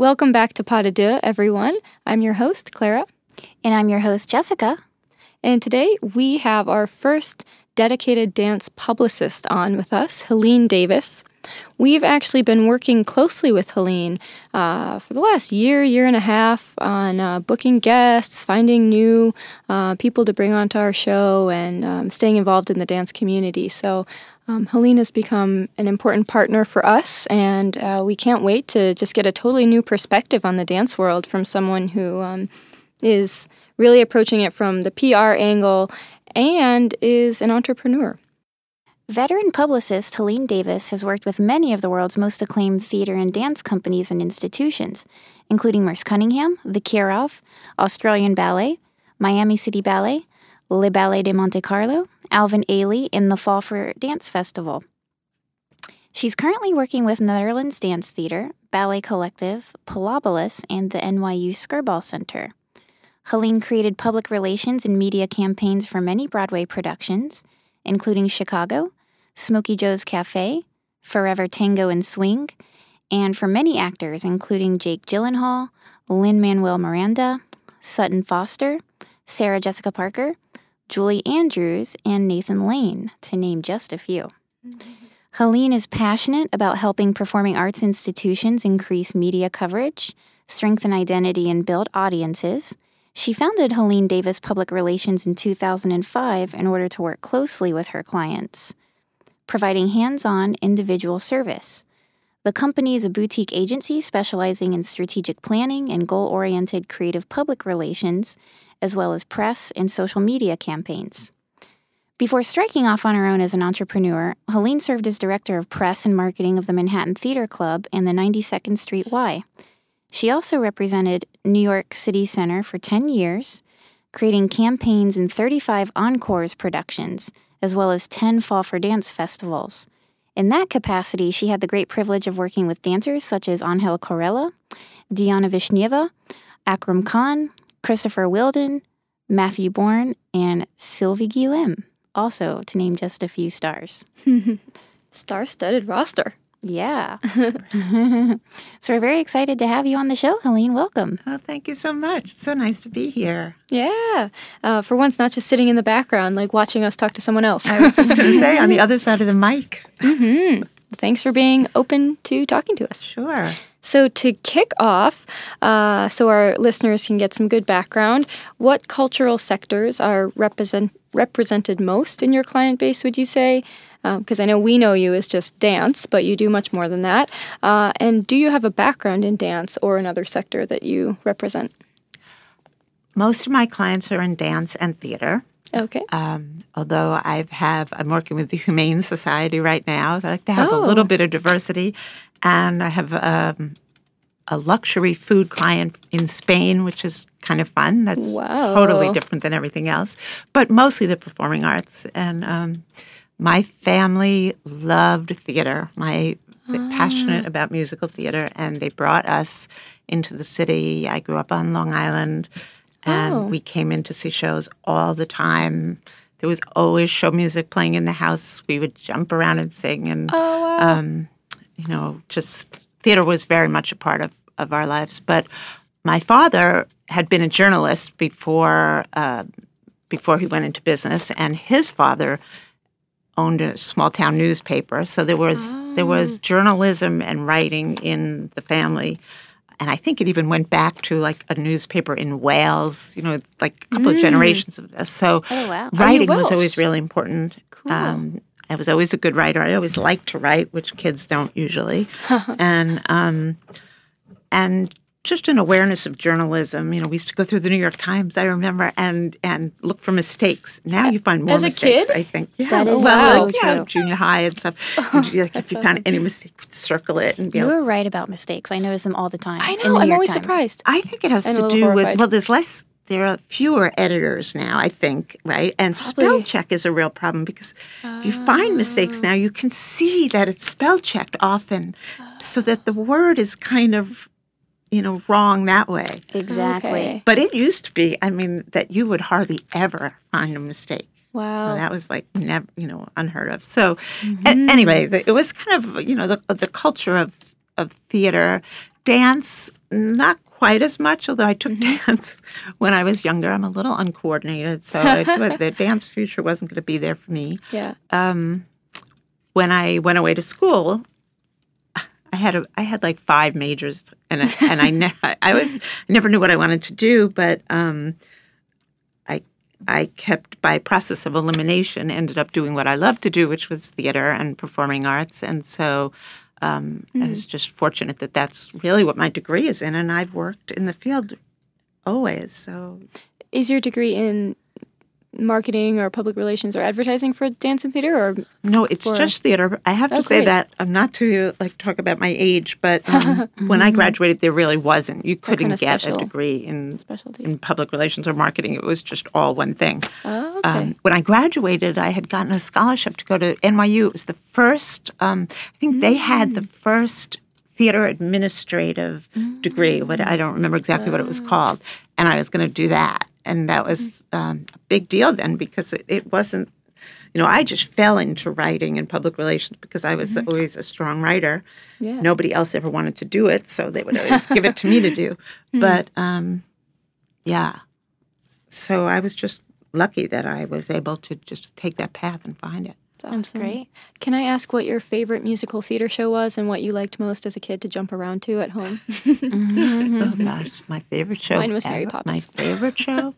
Welcome back to Pas de Deux, everyone. I'm your host, Clara. And I'm your host, Jessica. And today we have our first dedicated dance publicist on with us, Helene Davis. We've actually been working closely with Helene uh, for the last year, year and a half on uh, booking guests, finding new uh, people to bring onto our show, and um, staying involved in the dance community. So, um, Helene has become an important partner for us, and uh, we can't wait to just get a totally new perspective on the dance world from someone who um, is really approaching it from the PR angle and is an entrepreneur. Veteran publicist Helene Davis has worked with many of the world's most acclaimed theater and dance companies and institutions, including Merce Cunningham, the Kirov, Australian Ballet, Miami City Ballet, Le Ballet de Monte Carlo, Alvin Ailey, and the Fall for Dance Festival. She's currently working with Netherlands Dance Theater, Ballet Collective, Pilobolus, and the NYU Skirball Center. Helene created public relations and media campaigns for many Broadway productions, including Chicago, Smokey Joe's Cafe, Forever Tango and Swing, and for many actors, including Jake Gyllenhaal, Lin Manuel Miranda, Sutton Foster, Sarah Jessica Parker, Julie Andrews, and Nathan Lane, to name just a few. Mm-hmm. Helene is passionate about helping performing arts institutions increase media coverage, strengthen identity, and build audiences. She founded Helene Davis Public Relations in 2005 in order to work closely with her clients providing hands on individual service. The company is a boutique agency specializing in strategic planning and goal oriented creative public relations, as well as press and social media campaigns. Before striking off on her own as an entrepreneur, Helene served as director of press and marketing of the Manhattan Theater Club and the 92nd Street Y. She also represented New York City Center for 10 years, creating campaigns in 35 Encores productions as well as 10 Fall for Dance festivals. In that capacity, she had the great privilege of working with dancers such as Angel Corella, Diana Vishneva, Akram Khan, Christopher Wheeldon, Matthew Bourne, and Sylvie Guillem, also to name just a few stars. Star studded roster. Yeah. so we're very excited to have you on the show, Helene. Welcome. Oh, thank you so much. It's so nice to be here. Yeah. Uh, for once, not just sitting in the background, like watching us talk to someone else. I was just going to say, on the other side of the mic. Mm-hmm. Thanks for being open to talking to us. Sure. So, to kick off, uh, so our listeners can get some good background, what cultural sectors are represent, represented most in your client base, would you say? Because um, I know we know you as just dance, but you do much more than that. Uh, and do you have a background in dance or another sector that you represent? Most of my clients are in dance and theater. Okay. Um, although I have, I'm working with the Humane Society right now. I like to have oh. a little bit of diversity, and I have um, a luxury food client in Spain, which is kind of fun. That's wow. totally different than everything else, but mostly the performing arts. And um, my family loved theater. My ah. passionate about musical theater, and they brought us into the city. I grew up on Long Island, and oh. we came in to see shows all the time. There was always show music playing in the house. We would jump around and sing, and oh, wow. um, you know, just theater was very much a part of of our lives. But my father had been a journalist before uh, before he went into business, and his father owned a small town newspaper, so there was oh. there was oh. journalism and writing in the family. And I think it even went back to like a newspaper in Wales, you know, like a couple mm. of generations of this. So oh, wow. writing was always really important. Cool. Um, I was always a good writer. I always liked to write, which kids don't usually. and um, and just an awareness of journalism. You know, we used to go through the New York Times. I remember and and look for mistakes. Now you find more As mistakes. Kid? I think. Yeah, that is well, so like, true. Yeah, junior high and stuff. like if you found any mistake, circle it and. be You were right about mistakes. I notice them all the time. I know. I'm always Times. surprised. I think it has and to do with well, there's less. There are fewer editors now, I think, right? And Probably. spell check is a real problem because if you find mistakes oh. now, you can see that it's spell checked often, so that the word is kind of you know, wrong that way. Exactly. Okay. But it used to be, I mean, that you would hardly ever find a mistake. Wow. that was like never, you know, unheard of. So, mm-hmm. a- anyway, the, it was kind of, you know, the, the culture of, of theater. Dance not quite as much, although I took dance when I was younger. I'm a little uncoordinated, so it, the dance future wasn't going to be there for me. Yeah. When I went away to school, I had a I had like five majors, and I, and I ne- I was I never knew what I wanted to do, but um, I I kept by process of elimination ended up doing what I love to do, which was theater and performing arts, and so um, I was just fortunate that that's really what my degree is in, and I've worked in the field always. So Is your degree in marketing or public relations or advertising for dance and theater or No, it's for- just theater. I have to Oh, say great. that I'm not to like talk about my age, but um, when I graduated, there really wasn't. You couldn't kind of get a degree in specialty? in public relations or marketing. It was just all one thing. Oh, okay. Um, when I graduated, I had gotten a scholarship to go to NYU. It was the first. Um, I think they had the first theater administrative degree. What I don't remember exactly what it was called, and I was going to do that. And that was um, a big deal then because it, it wasn't. You know, I just fell into writing and public relations because I was always a strong writer. Yeah. Nobody else ever wanted to do it, so they would always give it to me to do. But um, yeah, so I was just lucky that I was able to just take that path and find it. That's That's awesome. great. Can I ask what your favorite musical theater show was and what you liked most as a kid to jump around to at home? Mm-hmm. Oh gosh, my favorite show. Mine was Mary Poppins. My favorite show.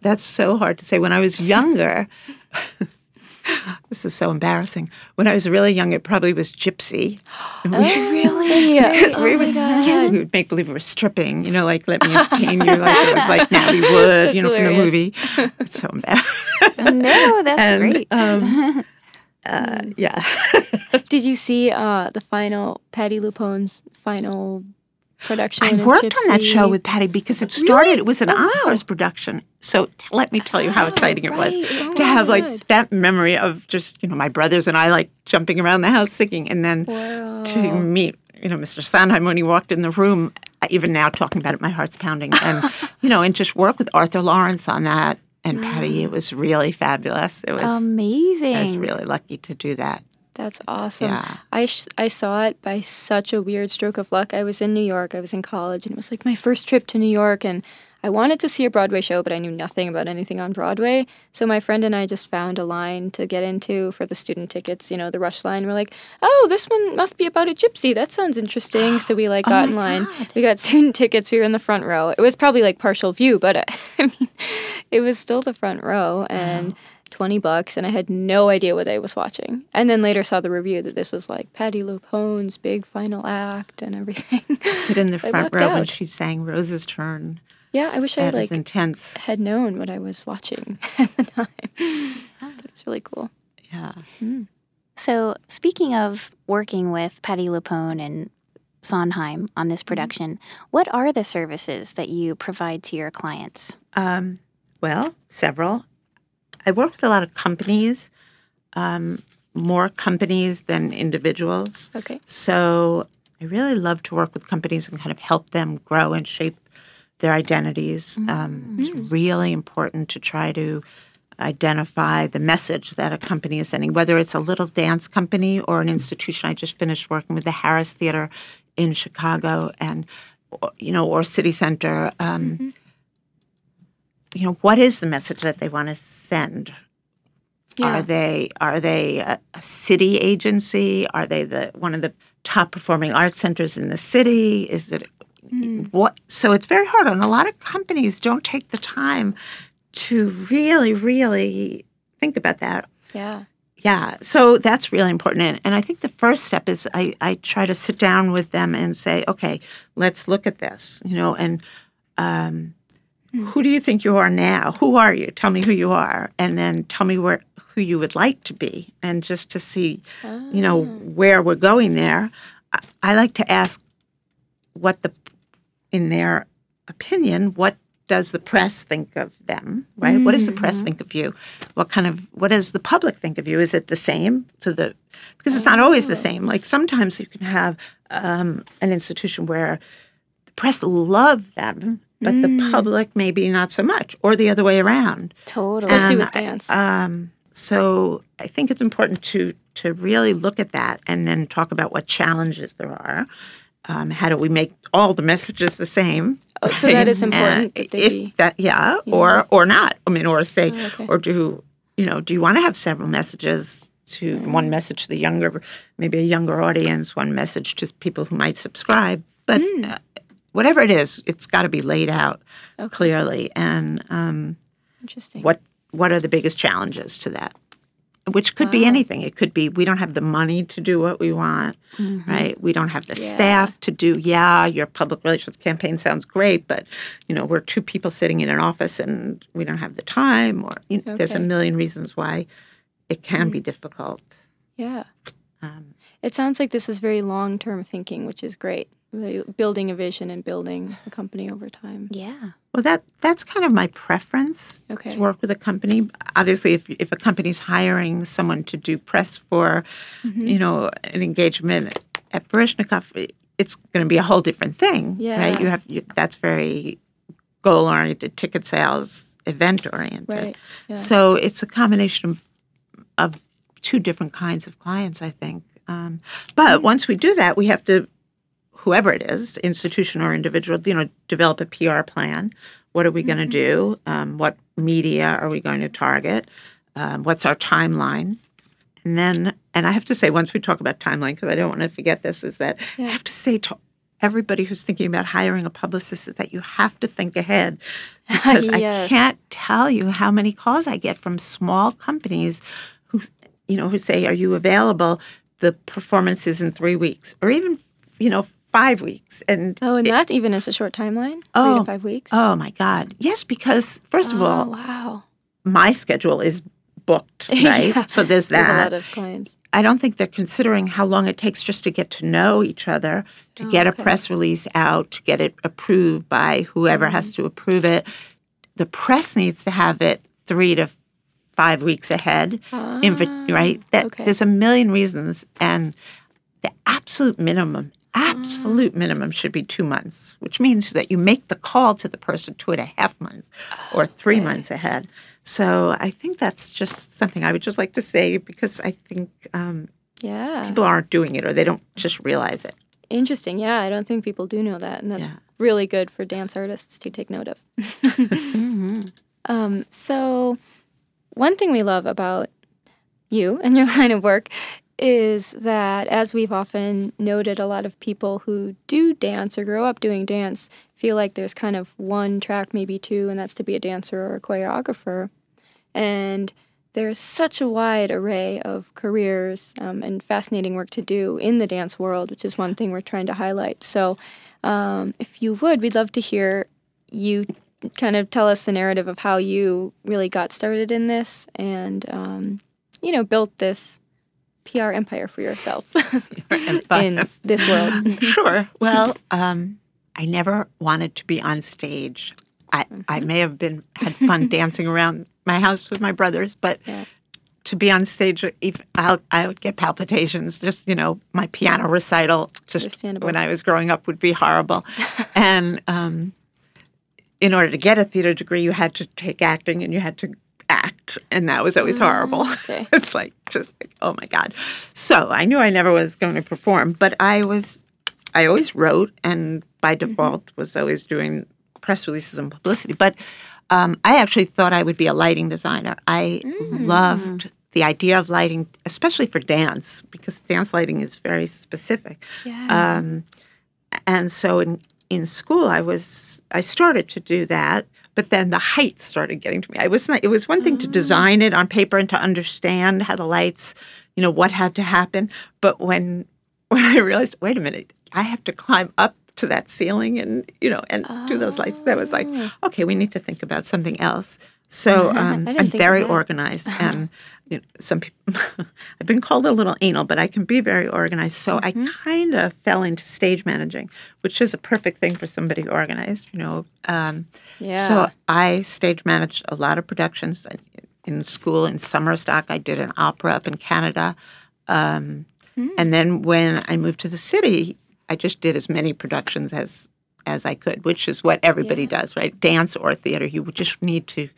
That's so hard to say. When I was younger, this is so embarrassing. When I was really young, it probably was Gypsy. And we- oh, really? Because we oh would my stri- we would make believe we were stripping, you know, like let me entertain you, like it was like Natalie Wood, you know, from the movie. It's so embarrassing. no, that's And, great. Um, uh, yeah. Did you see uh, the final Patti LuPone's final production? I worked on that show with Patti because it started. It was an Oh, wow. Production. So t- let me tell you how exciting it was. Oh, to have like God. that memory of just you know my brothers and I like jumping around the house singing, and then to meet you know Mr. Sondheim when he walked in the room. Even now, talking about it, my heart's pounding, and you know, and just work with Arthur Laurents on that and Patti. It was ah. really fabulous. It was. Amazing. I was really lucky to do that. That's awesome. Yeah. I sh- I saw it by such a weird stroke of luck. I was in New York. I was in college, and it was like my first trip to New York. And I wanted to see a Broadway show, but I knew nothing about anything on Broadway. So my friend and I just found a line to get into for the student tickets. You know, the rush line. We're like, oh, this one must be about a gypsy. That sounds interesting. So we like oh got in line. We got student tickets. We were in the front row. It was probably like partial view, but I mean, it was still the front row and. 20 bucks and I had no idea what I was watching. And then later saw the review that this was like Patti LuPone's big final act and everything. Sit in the front row when she sang Rose's Turn. Yeah, I wish I That is like intense. had known what I was watching at the time. but it's really cool. Yeah. So, speaking of working with Patti LuPone and Sondheim on this production, what are the services that you provide to your clients? Um, well, several. I work with a lot of companies, um, more companies than individuals. Okay. So I really love to work with companies and kind of help them grow and shape their identities. Um, it's really important to try to identify the message that a company is sending, whether it's a little dance company or an institution. I just finished working with the Harris Theater in Chicago, and you know, or City Center. Um, You know, what is the message that they want to send? Yeah. Are they are they a, a city agency? Are they the one of the top performing arts centers in the city? Is it Mm. what? So it's very hard, and a lot of companies don't take the time to really, really think about that. Yeah. Yeah, so that's really important. And, and I think the first step is I, I try to sit down with them and say, okay, let's look at this, you know, and um, hmm. who do you think you are now? Who are you? Tell me who you are. And then tell me where who you would like to be. And just to see, you know, ah. where we're going there. I, I like to ask what the, in their opinion, what does the press think of them, right? What does the press think of you? What kind of what does the public think of you? Is it the same to the because it's not always the same. Like sometimes you can have um, an institution where the press love them, but the public maybe not so much, or the other way around. Totally. Especially with dance. Um, so I think it's important to to really look at that and then talk about what challenges there are. Um, how do we make all the messages the same? Oh, so that is important that they if be- that, yeah, or or not. I mean, or say, Oh, okay. or do you know? Do you want to have several messages to one message to the younger, maybe a younger audience, one message to people who might subscribe, but Mm. uh, whatever it is, it's got to be laid out clearly. And um, Interesting. what what are the biggest challenges to that? Which could be anything. It could be we don't have the money to do what we want, right? We don't have the Yeah. staff to do. Yeah, your public relations campaign sounds great, but you know we're two people sitting in an office and we don't have the time. Or you know, there's a million reasons why it can be difficult. Yeah. Um, It sounds like this is very long term thinking, which is great. Really Building a vision and building a company over time. Yeah. Well, that that's kind of my preference Okay. to work with a company. Obviously, if if a company's hiring someone to do press for, Mm-hmm. you know, an engagement at Baryshnikov, it's going to be a whole different thing, Yeah. right? You have you, that's very goal oriented, ticket sales, event oriented. Right. Yeah. So it's a combination of, of two different kinds of clients, I think. Um, but once we do that, we have to, whoever it is, institution or individual, you know, develop a PR plan. What are we going to do? Um, what media are we going to target? Um, what's our timeline? And then, and I have to say, once we talk about timeline, because I don't want to forget this, is that I have to say to everybody who's thinking about hiring a publicist is that you have to think ahead because I can't tell you how many calls I get from small companies who, you know, who say, "Are you available?" The performance is in three weeks, or even, you know, five weeks, and Oh, and that even is a short timeline? Three Oh, to five weeks? oh my God, yes, because first of Oh, all, wow. my schedule is booked, right? Yeah. So there's have a that. lot of clients. I don't think they're considering how long it takes just to get to know each other, to get Oh, okay. a press release out, to get it approved by whoever has Mm-hmm. to approve it. The press needs to have it three to five weeks ahead, invi- right? That Ah, okay. there's a million reasons, and the absolute minimum, absolute minimum, should be two months, which means that you make the call to the person two and a half months or three months ahead. So I think that's just something I would just like to say because I think um, Yeah. people aren't doing it or they don't just realize it. Interesting. Yeah, I don't think people do know that, and that's Yeah. really good for dance artists to take note of. um, so, one thing we love about you and your line of work is that, as we've often noted, a lot of people who do dance or grow up doing dance feel like there's kind of one track, maybe two, and that's to be a dancer or a choreographer. And there's such a wide array of careers um, and fascinating work to do in the dance world, which is one thing we're trying to highlight. So, um, if you would, we'd love to hear you kind of tell us the narrative of how you really got started in this and, um, you know, built this PR empire for yourself in this world. sure. Well, um, I never wanted to be on stage. I, I may have been had fun dancing around my house with my brothers, but Yeah. to be on stage, even, I'll, I would get palpitations. Just you know, my piano recital, just when I was growing up, would be horrible. and um, in order to get a theater degree, you had to take acting, and you had to act, and that was always horrible. okay. it's like just like oh my god. So I knew I never was going to perform, but I was. I always wrote, and by default was always doing press releases and publicity. But um, I actually thought I would be a lighting designer. I loved the idea of lighting, especially for dance, because dance lighting is very specific. Yeah. Um, and so in in school, I was I started to do that, but then the heights started getting to me. I was not, it was one thing to design it on paper and to understand how the lights, you know, what had to happen. But when when I realized, wait a minute, I have to climb up to that ceiling and you know and do those lights. That was like, okay, we need to think about something else. So um, I'm very organized, and you know, some people. I've been called a little anal, but I can be very organized. So I kind of fell into stage managing, which is a perfect thing for somebody organized. You know, um, yeah. so I stage managed a lot of productions in school in summer stock. I did an opera up in Canada. Um, And then when I moved to the city, I just did as many productions as as I could, which is what everybody does, right? Dance or theater. You just need to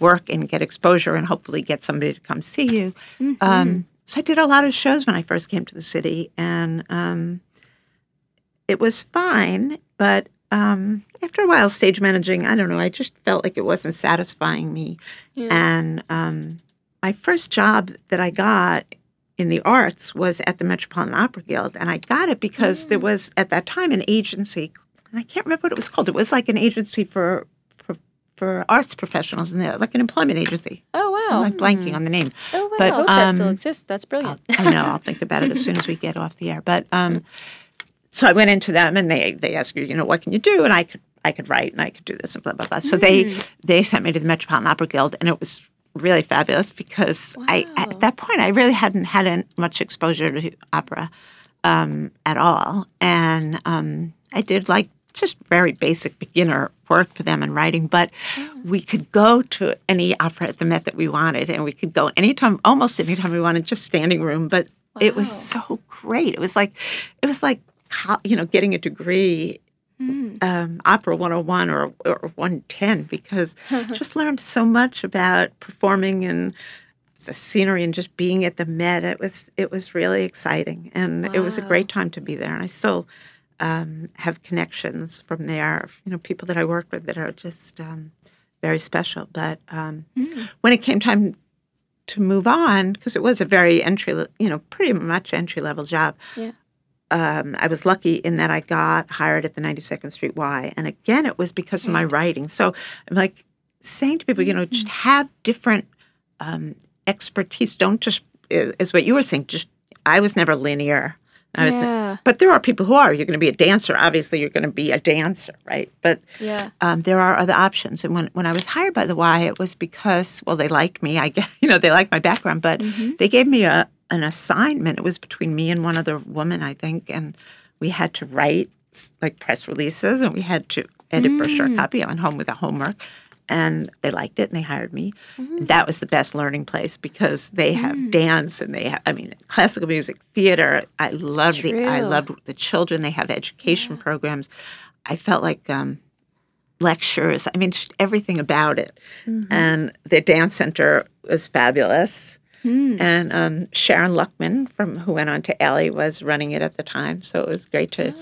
work and get exposure and hopefully get somebody to come see you. Um, so I did a lot of shows when I first came to the city. And um, it was fine, but um, after a while, stage managing, I don't know, I just felt like it wasn't satisfying me. And um, my first job that I got in the arts was at the Metropolitan Opera Guild, and I got it because there was at that time an agency, and I can't remember what it was called. It was like an agency for for, arts professionals, and they're like an employment agency. Oh wow! I'm wow. like blanking on the name. Oh wow. but, I hope that still um, exists. That's brilliant. I know. I'll think about it as soon as we get off the air. But um, so I went into them, and they they asked me, you know, what can you do? And I could I could write, and I could do this, and blah blah blah. So they they sent me to the Metropolitan Opera Guild, and it was really fabulous because I at that point I really hadn't had much exposure to opera um, at all, and um, I did like just very basic beginner work for them in writing, but we could go to any opera at the Met that we wanted, and we could go anytime, almost anytime we wanted, just standing room. But it was so great. It was like, it was like, you know, getting a degree, um, opera 101 or, or 110, because just learned so much about performing and the scenery and just being at the Met. It was, it was really exciting, and it was a great time to be there. And I still um, have connections from there, you know, people that I work with that are just um, very special. But um, when it came time to move on, because it was a very entry, you know, pretty much entry level job, Yeah. um, I was lucky in that I got hired at the 92nd Street Y. And again, it was because of my writing. So I'm like saying to people, you know, just have different um, expertise. Don't just, is what you were saying, just, I was never linear. I was Yeah. but there are people who are. You're going to be a dancer. Obviously, you're going to be a dancer, right? But Yeah. um, there are other options. And when, when I was hired by the Y, it was because, well, they liked me. I guess, you know, they liked my background, but they gave me a, an assignment. It was between me and one other woman, I think. And we had to write like press releases and we had to edit brochure copy on home with a homework. And they liked it and they hired me. That was the best learning place because they have dance and they have, I mean, classical music, theater. I love the, I loved the children. They have education programs. I felt like um, lectures. I mean, just everything about it. And the dance center was fabulous. And um, Sharon Luckman, from who went on to Ailey, was running it at the time. So it was great to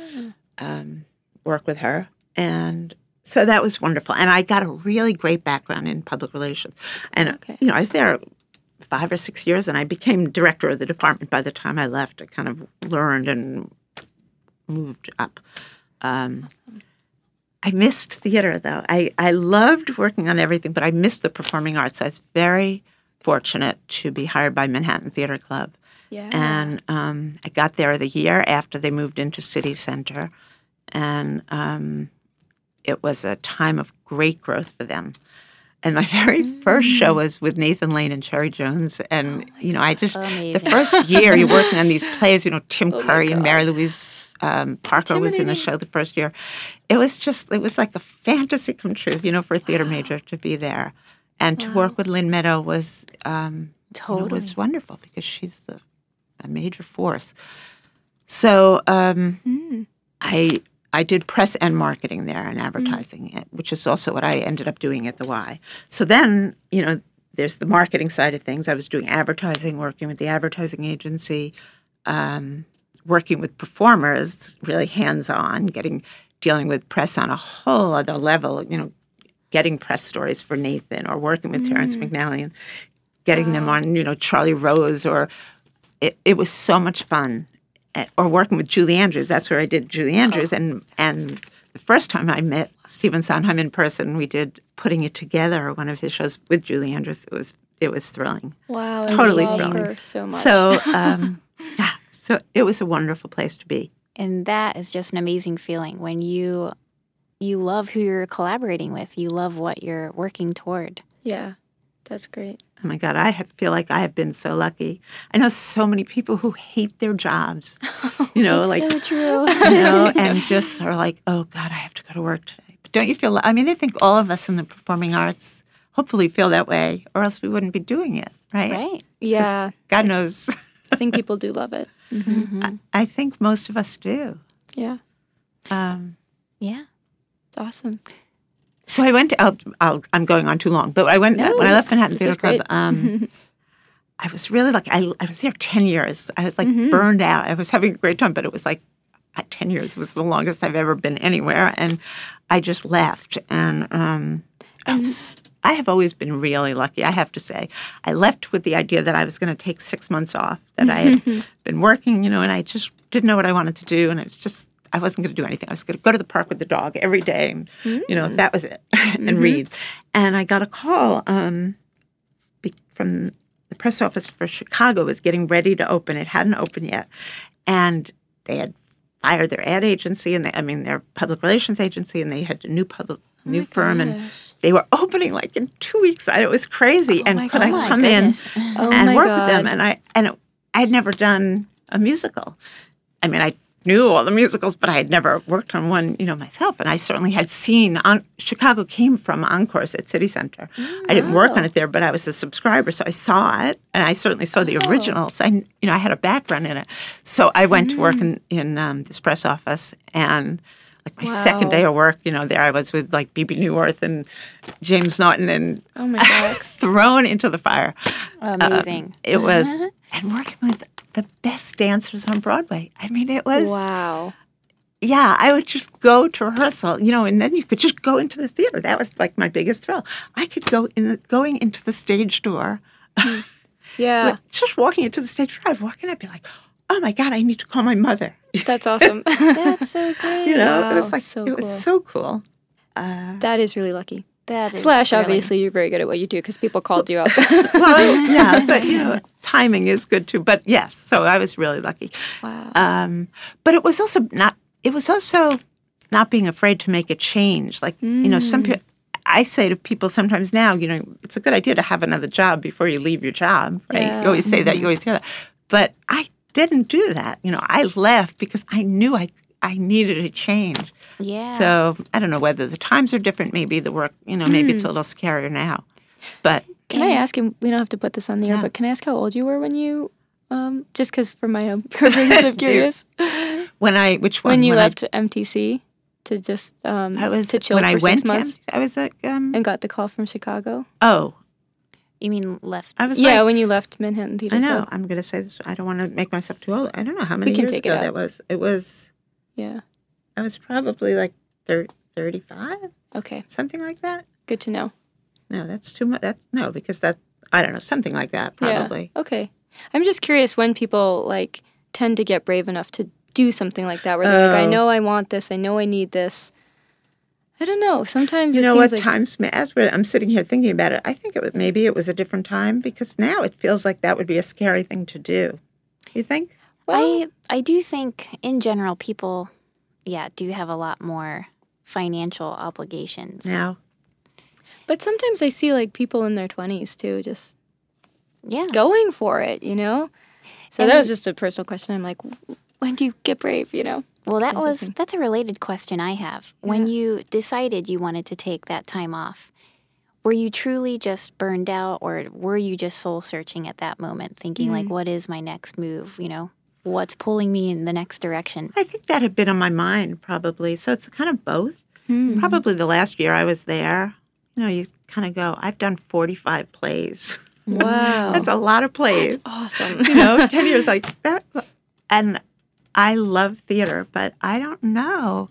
um, work with her. And so that was wonderful. And I got a really great background in public relations. And Okay. you know, I was there five or six years, and I became director of the department by the time I left. I kind of learned and moved up. Um, I missed theater though. I, I loved working on everything, but I missed the performing arts. I was very fortunate to be hired by Manhattan Theater Club. Yeah. And um, I got there the year after they moved into City Center. And um, it was a time of great growth for them. And my very first show was with Nathan Lane and Cherry Jones. And, you know, I just, the first year you're working on these plays, you know, Tim Curry and Mary Louise um, Parker was in the show the first year. It was just, it was like a fantasy come true, you know, for a theater major to be there. And to work with Lynn Meadow was, um, you know, Totally. was wonderful because she's the, a major force. So um, I I did press and marketing there and advertising it, which is also what I ended up doing at the Y. So then, you know, there's the marketing side of things. I was doing advertising, working with the advertising agency, um, working with performers, really hands on, getting dealing with press on a whole other level. You know, getting press stories for Nathan or working with Terrence McNally and getting them on, you know, Charlie Rose or it, it was so much fun. Or working with Julie Andrews. That's where I did Julie Andrews. And and the first time I met Stephen Sondheim in person, we did Putting It Together, one of his shows with Julie Andrews. It was it was thrilling. wow. I totally love thrilling. her so much. So um, yeah, so it was a wonderful place to be. And that is just an amazing feeling when you you love who you're collaborating with. You love what you're working toward. yeah, that's great. Oh my God, I have, feel like I have been so lucky. I know so many people who hate their jobs, you know, like so true. you know, and just are like, oh God, I have to go to work today. But don't you feel? I mean, I think all of us in the performing arts hopefully feel that way, or else we wouldn't be doing it, right? right. Yeah, God knows. I think people do love it. I think most of us do. Yeah, Um, Yeah. it's awesome. So I went. To, I'll, I'll, I'm going on too long, but I went No, when I left Manhattan Theater Club. Um, I was really like I, I was there ten years. I was like Mm-hmm. burned out. I was having a great time, but it was like uh, ten years was the longest I've ever been anywhere, and I just left. And um, I, was, I have always been really lucky. I have to say, I left with the idea that I was going to take six months off. That I had been working, you know, and I just didn't know what I wanted to do, and I was just I wasn't going to do anything. I was going to go to the park with the dog every day, and you know that was it, and read. And I got a call um, from the press office for Chicago was getting ready to open. It hadn't opened yet, and they had fired their ad agency and they, I mean their public relations agency, and they had a new public new firm, and they were opening like in two weeks. I, it was crazy. and could God. I Oh come in Oh and work God. with them? And I and it, I'd never done a musical. I mean, I knew all the musicals, but I had never worked on one, you know, myself. And I certainly had seen on Chicago came from Encores at City Center. I didn't work on it there, but I was a subscriber, so I saw it, and I certainly saw the originals. I, you know, I had a background in it, so I went to work in in um, this press office, and like my second day of work, you know, there I was with like Bebe Neuwirth and James Naughton, and Oh my God. thrown into the fire. Um, Amazing. It was, and working with the best dancers on Broadway. I mean, it was, wow. yeah, I would just go to rehearsal, you know, and then you could just go into the theater. That was like my biggest thrill. I could go in the, going into the stage door, Yeah. just walking into the stage door, I'd walk in, I'd be like, oh my God, I need to call my mother. That's awesome. That's so great. You know, it was like, so it was cool. so cool. that is really lucky. That is Slash, really- obviously, you're very good at what you do because people called you up. Well, yeah, but you know, timing is good too. But yes, so I was really lucky. wow. Um, but it was also not. It was also not being afraid to make a change. Like you know, some people. I say to people sometimes now, you know, it's a good idea to have another job before you leave your job, right? Yeah. You always say that. You always hear that. But I didn't do that. You know, I left because I knew I I needed a change. Yeah. So I don't know whether the times are different. Maybe the work, you know, maybe it's a little scarier now. But Can I ask him? We don't have to put this on the air, but can I ask how old you were when you, um, just because for my own purposes, I'm curious, when I, which one? when you I- left MTC to just um, I was to chill when for I six went. months I was like, um, and got the call from Chicago. oh, You mean left? I was Yeah, like, when you left Manhattan Theater I know. Club. I'm going to say this. I don't want to make myself too old. I don't know how many can years take ago out. that was. It was. Yeah. I was probably like thir- 35, Okay. something like that. Good to know. No, that's too much. That no, because that I don't know, something like that probably. Yeah. Okay. I'm just curious when people like tend to get brave enough to do something like that, where they're like, I Oh. know I want this, I know I need this. I don't know. Sometimes You it know seems what? like times as we're, I'm sitting here thinking about it, I think it was, maybe it was a different time because now it feels like that would be a scary thing to do. You think? well, I I do think in general people, yeah, do have a lot more financial obligations. Now, but sometimes I see like people in their 20s too, just Yeah. going for it, you know? So that was just a personal question. I'm like, when do you get brave, you know? Well, that was that's a related question I have. When you decided you wanted to take that time off, were you truly just burned out or were you just soul searching at that moment thinking like mm. what is my next move, you know? What's pulling me in the next direction? I think that had been on my mind probably. So it's kind of both. Hmm. Probably the last year I was there, you know, you kind of go, I've done 45 plays. Wow. That's a lot of plays. awesome. you know, 10 years like that. And I love theater, but I don't know,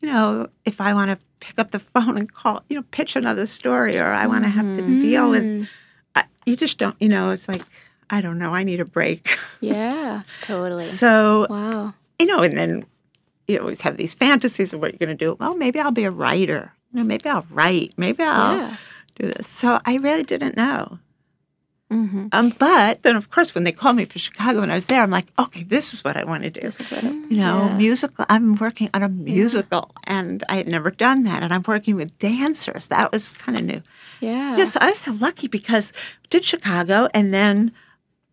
you know, if I want to pick up the phone and call, you know, pitch another story or I want to have to mm-hmm. deal with, I, you just don't, you know, it's like, I don't know, I need a break. yeah. Totally. so, Wow. you know, and then you always have these fantasies of what you're going to do. Well, maybe I'll be a writer. You know, maybe I'll write. Maybe I'll Yeah. do this. So I really didn't know. Hmm Um, but then, of course, when they called me for Chicago and I was there, I'm like, okay, this is what I want to do. You know, Yeah. musical. I'm working on a musical, and I had never done that, and I'm working with dancers. That was kind of new. Yeah. Yes, I was so lucky because I did Chicago, and then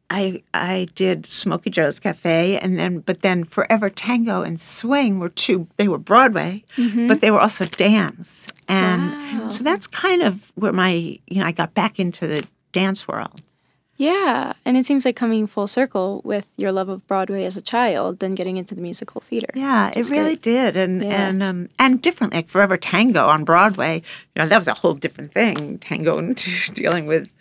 I I did Smokey Joe's Cafe, and then but then Forever Tango and Swing were two. They were Broadway, but they were also dance, and Wow. so that's kind of where my you know I got back into the dance world. Yeah, and it seems like coming full circle with your love of Broadway as a child, then getting into the musical theater. Yeah, it really did, and Yeah. and um, and different. Like Forever Tango on Broadway, you know, that was a whole different thing. Tango and dealing with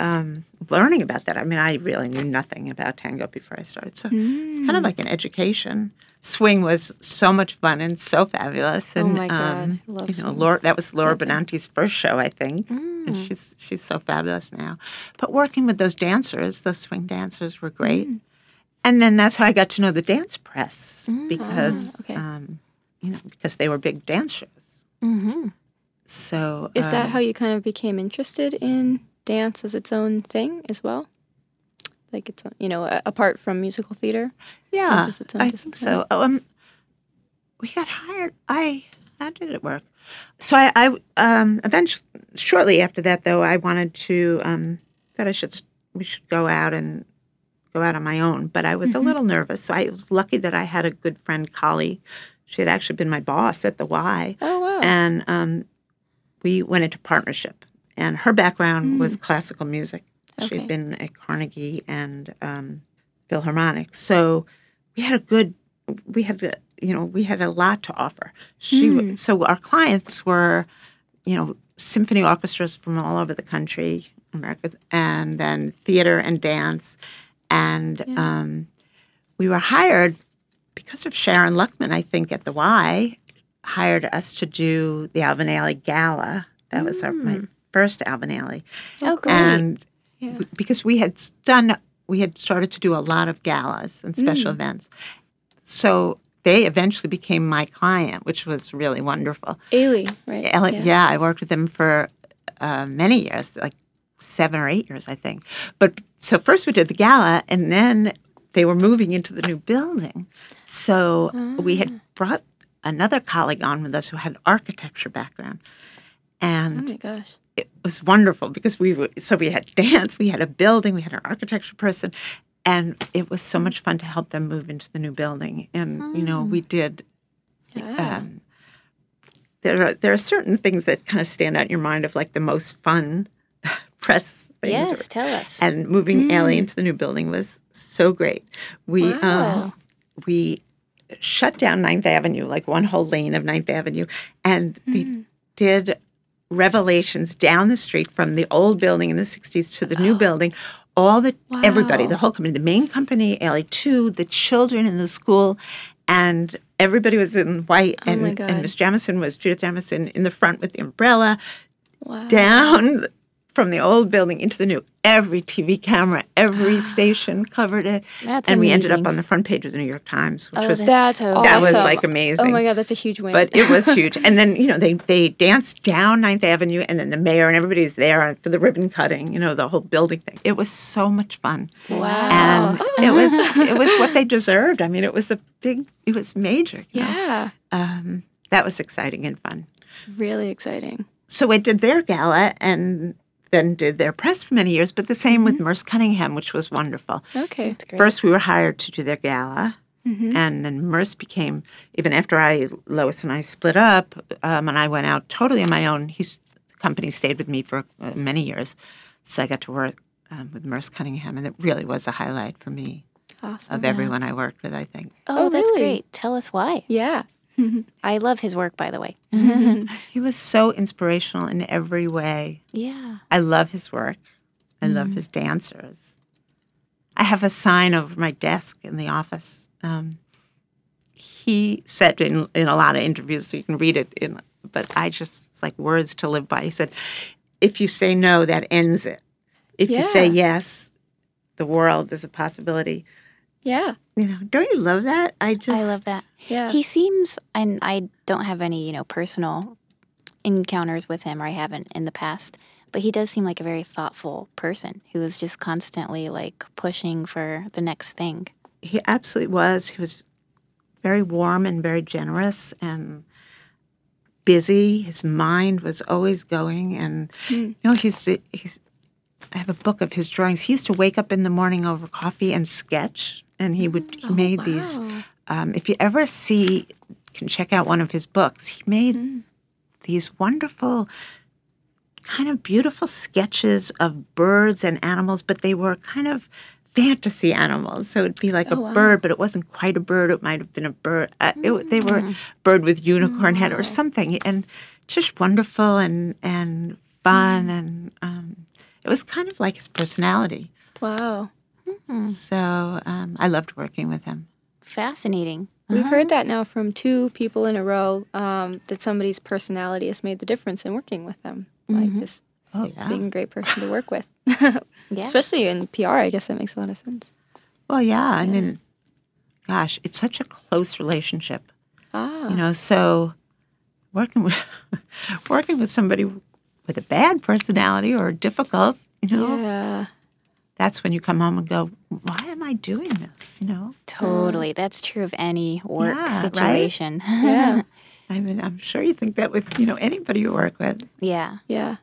um, learning about that. I mean, I really knew nothing about tango before I started, so it's kind of like an education. Swing was so much fun and so fabulous. And, Oh my God, um, you know. Laura, that was Laura. Benanti's first show, I think, and Mm. she's she's so fabulous now. But working with those dancers, those swing dancers, were great. Mm. And then that's how I got to know the dance press because, Ah, okay. um, you know, because they were big dance shows. Mm-hmm. So Is that um, how you kind of became interested in dance as its own thing as well? Like it's you know apart from musical theater. Yeah, Dance is its own I think so. Um, we got hired. I how did it work? So I, I um, eventually, shortly after that, though, I wanted to um, that I should we should go out and go out on my own. But I was a little nervous, so I was lucky that I had a good friend, colleague. She had actually been my boss at the Y, Oh wow. and um, we went into partnership. And her background was classical music. Okay. She'd been at Carnegie and um, Philharmonic, so we had a good. We had a, you know we had a lot to offer. She w so our clients were, you know, symphony orchestras from all over the country, America, and then theater and dance, and um, we were hired because of Sharon Luckman, I think, at the Y, hired us to do the Alvin Ailey Gala. That was our, my first Alvin Ailey. Oh, great. And Yeah. because we had done, we had started to do a lot of galas and special events. So they eventually became my client, which was really wonderful. Ailey, right? Ele- yeah. I worked with them for uh, many years, like seven or eight years, I think. But so first we did the gala, and then they were moving into the new building. So we had brought another colleague on with us who had architecture background, And Oh my gosh. It was wonderful because we were, so we had dance, we had a building, we had an architecture person, and it was so much fun to help them move into the new building. And you know, we did Yeah. um, there are there are certain things that kind of stand out in your mind of like the most fun press things. yes, or- tell us. and moving Ailey into the new building was so great. We Wow. um, we shut down Ninth Avenue, like one whole lane of Ninth Avenue, and they did revelations down the street from the old building in the '60s to the new building. All the everybody, the whole company, the main company, Ailey two, the children in the school, and everybody was in white. Oh and Miss Jamison was Judith Jamison in the front with the umbrella wow. down from the old building into the new. Every TV camera, every station covered it, That's and we ended up on the front page of the New York Times, which Oh, was That's that was like amazing. Oh my god, that's a huge win. But it was huge. And then you know they they danced down Ninth Avenue, and then the mayor and everybody's there for the ribbon cutting. You know the whole building thing. It was so much fun, wow. and it was it was what they deserved. I mean, it was a big, it was major. you know. yeah. Um, that was exciting and fun. Really exciting. so I did their gala and then did their press for many years, but the same with Merce Cunningham, which was wonderful. Okay. First, we were hired to do their gala, and then Merce became, even after I, Lois and I split up, um, and I went out totally on my own, he's, the company stayed with me for uh, many years. So I got to work um, with Merce Cunningham, and it really was a highlight for me Awesome. of everyone I worked with, I think. oh, Oh, that's really? great. Tell us why. Yeah. I love his work, by the way. He was so inspirational in every way. Yeah. I love his work. I love his dancers. I have a sign over my desk in the office. Um, he said in, in a lot of interviews, so you can read it, in, but I just, it's like words to live by. He said, if you say no, that ends it. If you say yes, the world is a possibility. Yeah. You know, don't you love that? I just, I love that. Yeah. He seems, and I don't have any, you know, personal encounters with him, or I haven't in the past, but he does seem like a very thoughtful person who is just constantly like pushing for the next thing. he absolutely was. He was very warm and very generous and busy. His mind was always going, and hmm. you know, he's he's. I have a book of his drawings. He used to wake up in the morning over coffee and sketch, and he would he made these. Um, if you ever see, can check out one of his books. He made these wonderful kind of beautiful sketches of birds and animals, but they were kind of fantasy animals. So it'd be like a bird, but it wasn't quite a bird. It might have been a bird. Uh, it, they were bird with unicorn head or something, and just wonderful and and fun, and um, it was kind of like his personality. Wow. So um, I loved working with him. Fascinating. We've heard that now from two people in a row um, that somebody's personality has made the difference in working with them. Like just Oh yeah. being a great person to work with. Yeah. Especially in PR, I guess that makes a lot of sense. Well, yeah. I mean, gosh, it's such a close relationship. Ah. You know, so working with working with somebody with a bad personality or difficult, you know, Yeah. That's when you come home and go, "Why am I doing this?" You know. Totally. That's true of any work Yeah, right? situation. Yeah. I mean, I'm sure you think that with you know anybody you work with. yeah. Yeah.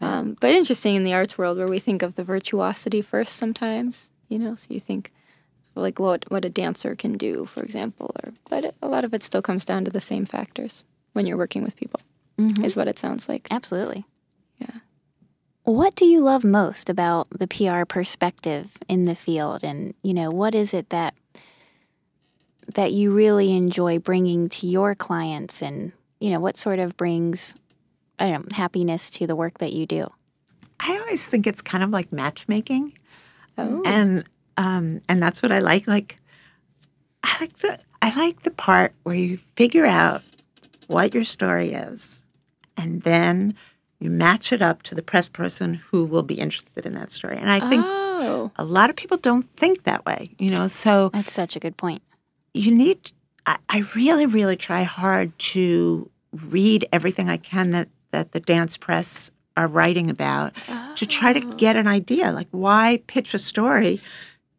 Um, but interesting in the arts world where we think of the virtuosity first sometimes, you know, so you think like what what a dancer can do, for example, or but a lot of it still comes down to the same factors when you're working with people. Is what it sounds like. Absolutely. What do you love most about the PR perspective in the field and, you know, what is it that that you really enjoy bringing to your clients and, you know, what sort of brings I don't know, happiness to the work that you do? I always think it's kind of like matchmaking, Oh. and um, and that's what I like. Like, I like the I like the part where you figure out what your story is, and then you match it up to the press person who will be interested in that story. And I think Oh. a lot of people don't think that way, you know. So That's such a good point. you need. I, I really, really try hard to read everything I can that that the dance press are writing about to try to oh. get an idea. Like, why pitch a story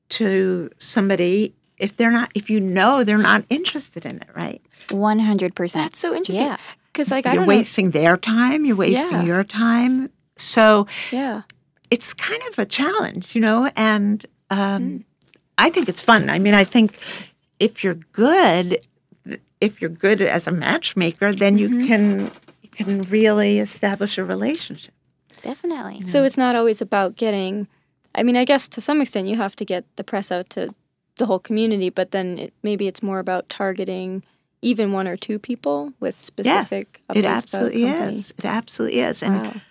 to somebody if they're not if you know they're not interested in it, right? 100%. That's so interesting. Yeah. Because like I you're don't know. wasting their time. You're wasting Yeah. your time. So Yeah. it's kind of a challenge, you know, and um, Mm. I think it's fun. I mean, I think if you're good, if you're good as a matchmaker, then Mm-hmm. you can you can really establish a relationship. Definitely. So it's not always about getting. I mean, I guess to some extent you have to get the press out to the whole community, but then it, maybe it's more about targeting even one or two people with specific yes, it absolutely about the company. is. It absolutely is. And Wow.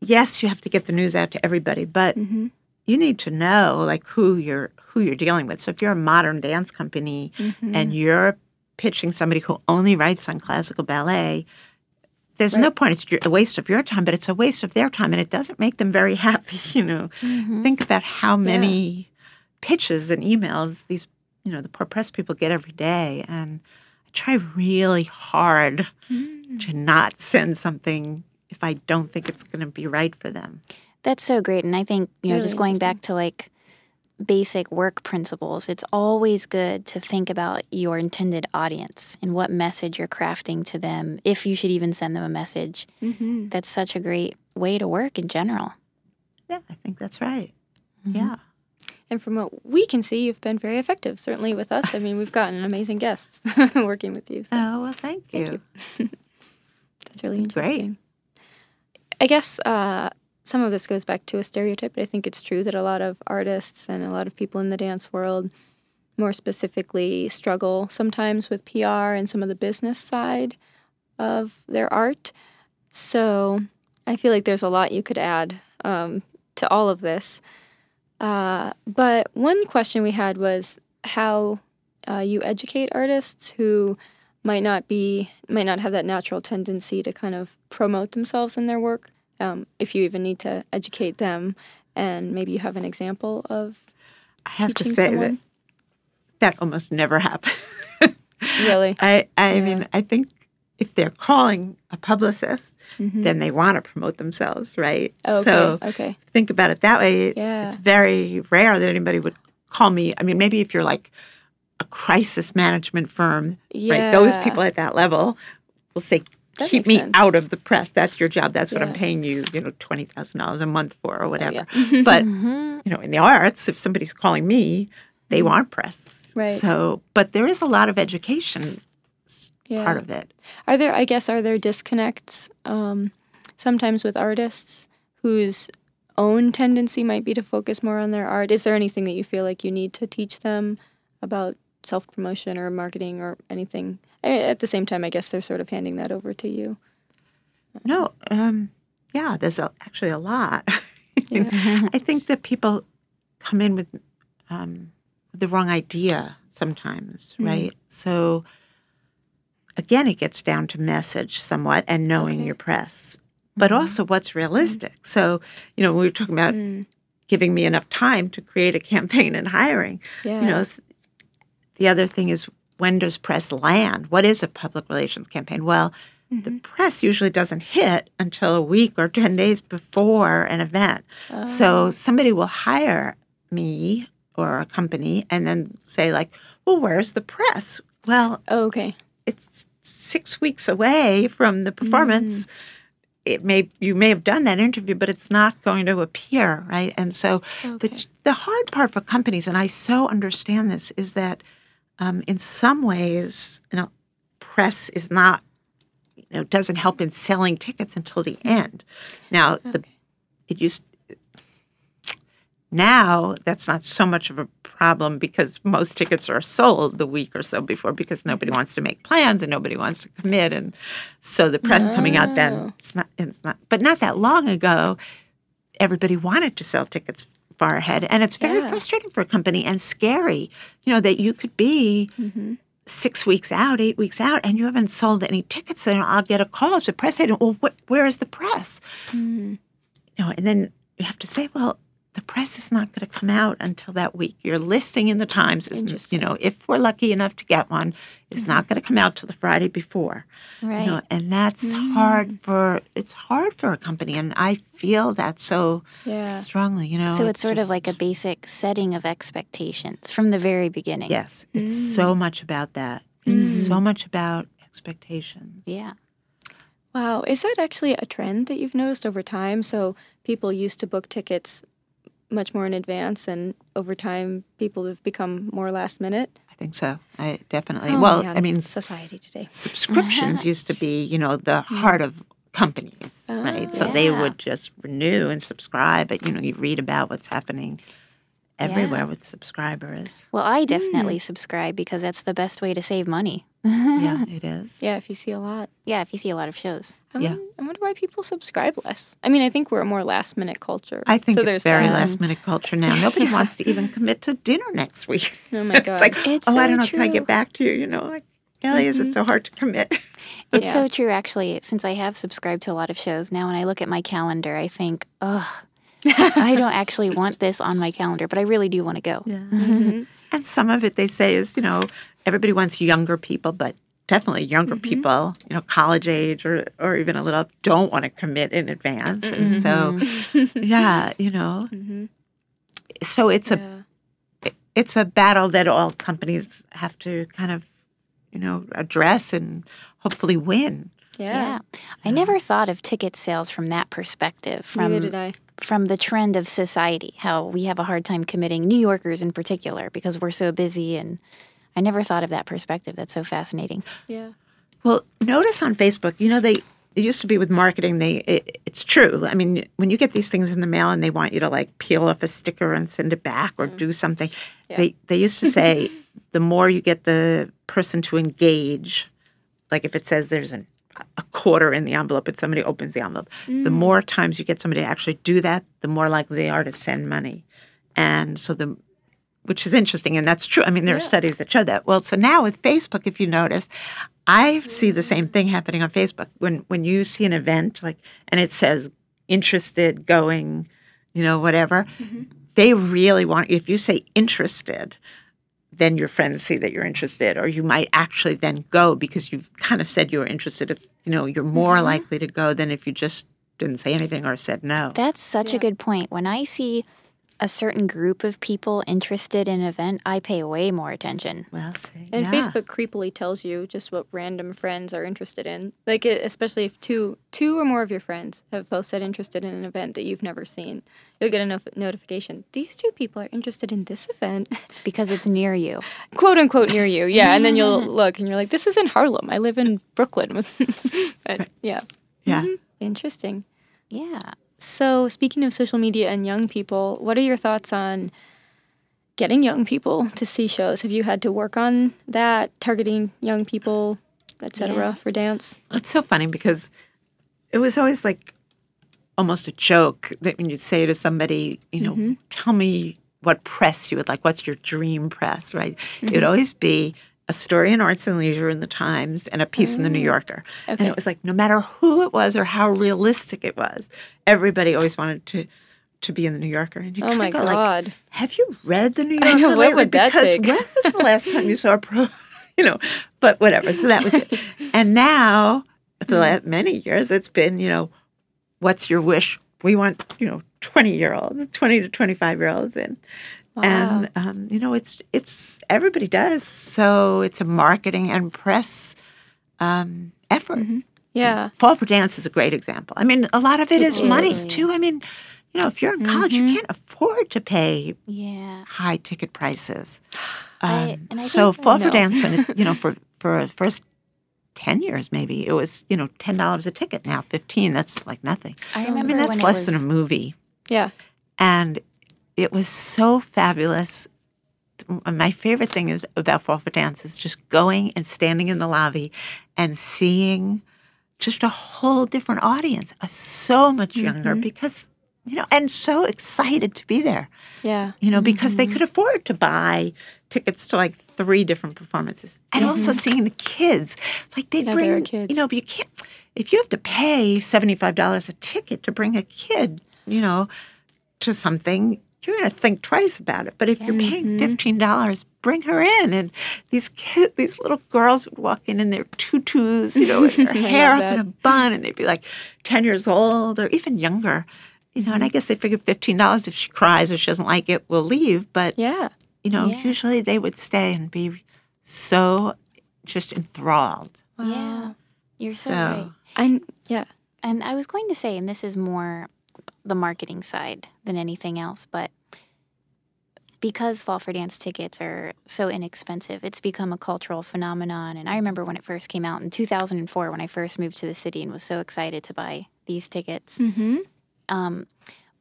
yes, you have to get the news out to everybody, but Mm-hmm. you need to know like who you're who you're dealing with. So if you're a modern dance company Mm-hmm. and you're pitching somebody who only writes on classical ballet, there's no point. It's a waste of your time, but it's a waste of their time, and it doesn't make them very happy. You know, Mm-hmm. think about how many pitches and emails these you know the poor press people get every day, and try really hard Mm. to not send something if I don't think it's going to be right for them. That's so great. And I think, you know, Really just going back to like basic work principles, it's always good to think about your intended audience and what message you're crafting to them, if you should even send them a message. Mm-hmm. That's such a great way to work in general. Yeah, I think that's right. Mm-hmm. Yeah. And from what we can see, you've been very effective. Certainly with us. I mean, we've gotten amazing guests working with you. So Oh well, thank you. that's really Great. interesting. I guess uh, some of this goes back to a stereotype, but I think it's true that a lot of artists and a lot of people in the dance world, more specifically, struggle sometimes with PR and some of the business side of their art. So I feel like there's a lot you could add um, to all of this. Uh, but one question we had was how uh, you educate artists who might not be might not have that natural tendency to kind of promote themselves in their work. Um, if you even need to educate them, and maybe you have an example of I have to say someone. that that almost never happens. really. I I mean, I think if they're calling a publicist, then they want to promote themselves, right? Mm-hmm. Okay. So okay. think about it that way. Yeah. It's very rare that anybody would call me. I mean, maybe if you're like a crisis management firm, right? Those people at that level will say, That keep me sense. out of the press. That's your job. That's what I'm Oh, paying you, you know, twenty thousand dollars a month for or whatever. yeah. but Mm-hmm. you know, in the arts, if somebody's calling me, they want press. Mm-hmm. Right. So, but there is a lot of education Yeah. part of it. Are there, I guess, are there disconnects um, sometimes with artists whose own tendency might be to focus more on their art? Is there anything that you feel like you need to teach them about self promotion or marketing or anything? I at the same time, I guess they're sort of handing that over to you. No, um, yeah, there's a, actually a lot. Yeah. I think that people come in with um, the wrong idea sometimes, right? So again, it gets down to message somewhat and knowing your press, but mm-hmm. also what's realistic. Mm-hmm. So, you know, we were talking about mm. giving me enough time to create a campaign and hiring. Yeah. You know, the other thing is when does press land? What is a public relations campaign? Well, the mm-hmm. press usually doesn't hit until a week or 10 days before an event. Oh. So somebody will hire me or a company and then say, like, well, where's the press? Well, Oh, okay. It's six weeks away from the performance. It may you may have done that interview, but it's not going to appear, right? And so Okay. the the hard part for companies, and I so understand this, is that um, in some ways, you know, press is not, you know, doesn't help in selling tickets until the end. Now, the it used now that's not so much of a problem because most tickets are sold the week or so before because nobody mm-hmm. wants to make plans and nobody wants to commit. And so the press coming out then oh. it's not it's not but not that long ago everybody wanted to sell tickets far ahead. And it's very Yeah. frustrating for a company and scary you know that you could be mm-hmm. six weeks out eight weeks out and you haven't sold any tickets. And i'll get a call as a press agent well what, where is the press? Mm. You know, and then you have to say, well, the press is not going to come out until that week. Your listing in the Times is, just you know, if we're lucky enough to get one, is not mm-hmm. going to come out till the Friday before. Right. You know, and that's hard mm. for it's hard for a company, and I feel that so Yeah. strongly. You know, so it's sort of like a basic setting of expectations from the very beginning. yes, it's so mm. much about that. It's mm. so much about expectations. Yeah. Wow. Is that actually a trend that you've noticed over time? So people used to book tickets much more in advance, and over time, people have become more last minute. I think so. I definitely. Oh, well, man, I mean, society today. subscriptions used to be, you know, the heart of companies, oh, right? So they would just renew and subscribe, but you know, you read about what's happening everywhere with subscribers. Well, I definitely mm. subscribe because that's the best way to save money. yeah, it is. Yeah, if you see a lot. Yeah, if you see a lot of shows. I Yeah. won- I wonder why people subscribe less. I mean, I think we're a more last minute culture. I think so it's there's very that. last minute culture now. Nobody wants to even commit to dinner next week. Oh my god. it's like, It's oh, I don't know, can I get back to you? You know, like, Ellie, is it mm-hmm. so hard to commit? It's Yeah. so true, actually. Since I have subscribed to a lot of shows now, when I look at my calendar, I think, ugh, I don't actually want this on my calendar, but I really do want to go. Yeah, mm-hmm. And some of it they say is, you know, everybody wants younger people, but definitely younger mm-hmm. people, you know, college age or or even a little don't want to commit in advance. And so mm-hmm. yeah, you know. Mm-hmm. So it's a Yeah. it's a battle that all companies have to kind of, you know, address and hopefully win. Yeah. Yeah. I never thought of ticket sales from that perspective, from Neither did I. from the trend of society, how we have a hard time committing, New Yorkers in particular, because we're so busy. And I never thought of that perspective. That's so fascinating. Yeah. Well, notice on Facebook, you know, they it used to be with marketing. They it, it's true. I mean, when you get these things in the mail and they want you to like peel off a sticker and send it back or mm. do something, they they used to say the more you get the person to engage, like if it says there's an a quarter in the envelope and somebody opens the envelope, the mm. more times you get somebody to actually do that, the more likely they are to send money. And so the which is interesting, and that's true. I mean, there are studies that show that. Well, so now with Facebook, if you notice, I see the same thing happening on Facebook. When when you see an event like, and it says interested, going, you know, whatever, mm-hmm. they really want. If you say interested, then your friends see that you're interested, or you might actually then go because you've kind of said you were interested. It's you know, you're more mm-hmm. likely to go than if you just didn't say anything or said no. That's such a good point. When I see a certain group of people interested in an event, I pay way more attention. well, see, And yeah. Facebook creepily tells you just what random friends are interested in. Like, it, especially if two two or more of your friends have posted interested in an event that you've never seen, you'll get a no- notification. These two people are interested in this event, because it's near you. quote unquote, near you. Yeah, and then you'll look and you're like, this is in Harlem. I live in Brooklyn. but, yeah, yeah. Mm-hmm. interesting. Yeah. So, speaking of social media and young people, what are your thoughts on getting young people to see shows? Have you had to work on that, targeting young people, etc., Yeah. for dance? It's so funny because it was always like almost a joke that when you'd say to somebody, you know, tell me what press you would like. What's your dream press, right? Mm-hmm. It would always be a story in Arts and Leisure in the Times and a piece in the New Mm. Yorker. And it was like no matter who it was or how realistic it was, everybody always wanted to to be in the New Yorker. And you Oh my go like, God. have you read the New Yorker know, what would that because take? when was the last time you saw a pro? You know, but whatever. So that was it. And now, the last many years, it's been you know, what's your wish? We want you know, twenty year olds, twenty to twenty five year olds in. And um, you know, it's it's everybody does. So it's a marketing and press um, effort. Mm-hmm. Yeah. Fall for Dance is a great example. I mean, a lot of it is money too. I mean, you know, if you're in college, Mm-hmm. you can't afford to pay Yeah. high ticket prices. I- Um, and I so Fall for No. Dance, when it, you know, for for the first ten years maybe it was you know ten dollars a ticket. Now fifteen, that's like nothing. I I remember mean, that's when less it than was, a movie, Yeah. and it was so fabulous. My favorite thing is about Fall for Dance is just going and standing in the lobby and seeing just a whole different audience, a so much younger because you know, and so excited to be there Yeah. you know, because Mm-hmm. they could afford to buy tickets to like three different performances, and also seeing the kids, like they Mm-hmm. Yeah, bring, kids. you know, but you can't if you have to pay seventy five dollars a ticket to bring a kid, you know, to something. You're going to think twice about it. But if you're Mm-hmm. paying fifteen dollars, bring her in. And these kids, these little girls would walk in in their tutus, you know, with their hair up love in a bun, and they'd be like ten years old or even younger. You know, and I Mm-hmm. guess they figured fifteen dollars if she cries or she doesn't like it, we'll leave. But Yeah. you know, Yeah. usually they would stay and be so just enthralled. Yeah. You're so, So- right. And yeah. And I was going to say, and this is more the marketing side than anything else, but because Fall for Dance tickets are so inexpensive, it's become a cultural phenomenon. And I remember when it first came out in 2004, when I first moved to the city and was so excited to buy these tickets. Mm-hmm. Um,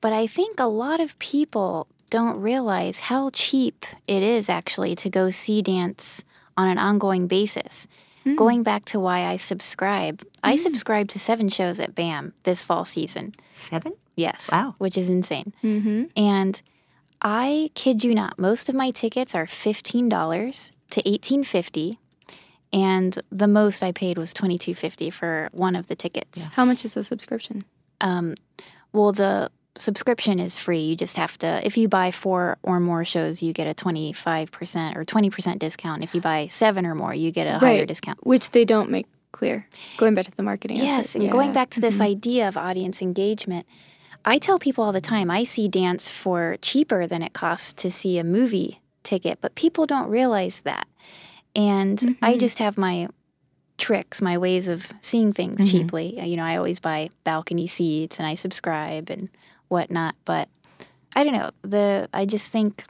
but I think a lot of people don't realize how cheap it is actually to go see dance on an ongoing basis. Going back to why I subscribe, I subscribe to seven shows at BAM this fall season. Seven? Yes. Wow. Which is insane. Mm-hmm. And I kid you not, most of my tickets are fifteen dollars to eighteen fifty, and the most I paid was twenty two fifty for one of the tickets. How much is the subscription? Um, well, the subscription is free. You just have to, if you buy four or more shows, you get a 25% or 20% discount. If you buy seven or more, you get a higher discount. Which they don't make clear. Going back to the marketing. effort. Yes, and Yeah. going back to this idea of audience engagement, I tell people all the time I see dance for cheaper than it costs to see a movie ticket, but people don't realize that. And I mm-hmm. just have my tricks, my ways of seeing things mm-hmm. cheaply. Uh, you know, I always buy balcony seats and I subscribe and whatnot, but I don't know. The I just think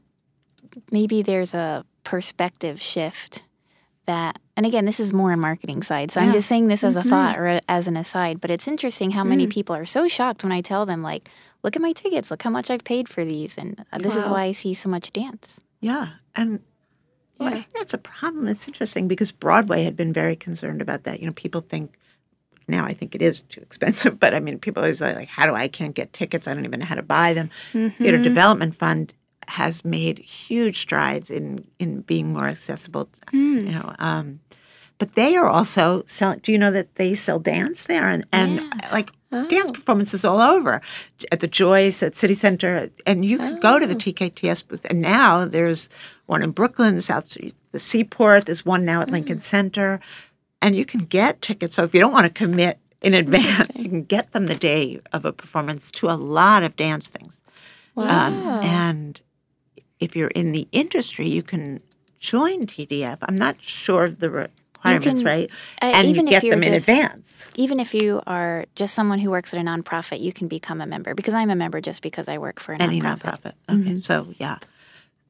maybe there's a perspective shift that and again this is more on marketing side so i'm just saying this as a mm-hmm. thought or as an aside but it's interesting how many mm. people are so shocked when i tell them like look at my tickets look how much i've paid for these and uh, this is why i see so much dance Yeah. And well, I think that's a problem. It's interesting because Broadway had been very concerned about that. You know, people think now I think it is too expensive, but I mean, people always like, how do I can't get tickets? I don't even know how to buy them. Theater mm-hmm. Development Fund has made huge strides in in being more accessible. You know, um, but they are also selling. Do you know that they sell dance there and and like dance performances all over at the Joyce at City Center, and you could go to the TKTS booth. And now there's one in Brooklyn, South the Seaport. There's one now at Lincoln Center, and you can get tickets. So if you don't want to commit in advance, you can get them the day of a performance to a lot of dance things. Um, and if you're in the industry, you can join TDF. I'm not sure of the requirements, can- right? uh, and even you if get them you're in just- advance. even if you are just someone who works at a nonprofit you can become a member because i'm a member just because i work for a Any nonprofit, nonprofit. Okay, so yeah.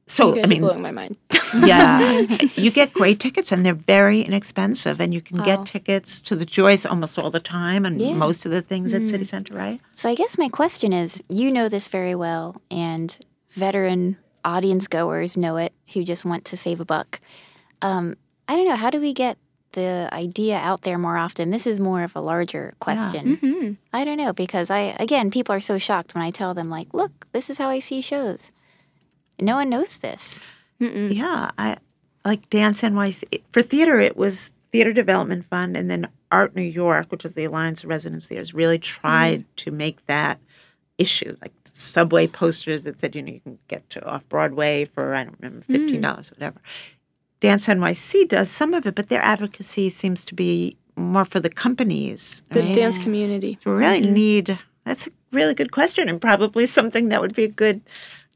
So You guys I mean, are blowing my mind. yeah, you get great tickets, and they're very inexpensive, and you can Wow. get tickets to the Joyce almost all the time, and Yeah. most of the things at City Center, right? So I guess my question is you know this very well, and veteran audience goers know it who just want to save a buck. Um, I don't know. How do we get the idea out there more often? This is more of a larger question. Mhm. I don't know because I, again, people are so shocked when I tell them, like, look, this is how I see shows. No one knows this. Yeah, I like Dance NYC. For theater, it was Theater Development Fund, and then Art New York, which is the Alliance of Resident Theaters, really tried to make that issue, like subway posters that said, you know, you can get to off Broadway for I don't remember hmm. fifteen dollars, or whatever. Dance NYC does some of it, but their advocacy seems to be more for the companies. The right? dance community. So we really mm-hmm. need. That's a really good question, and probably something that would be a good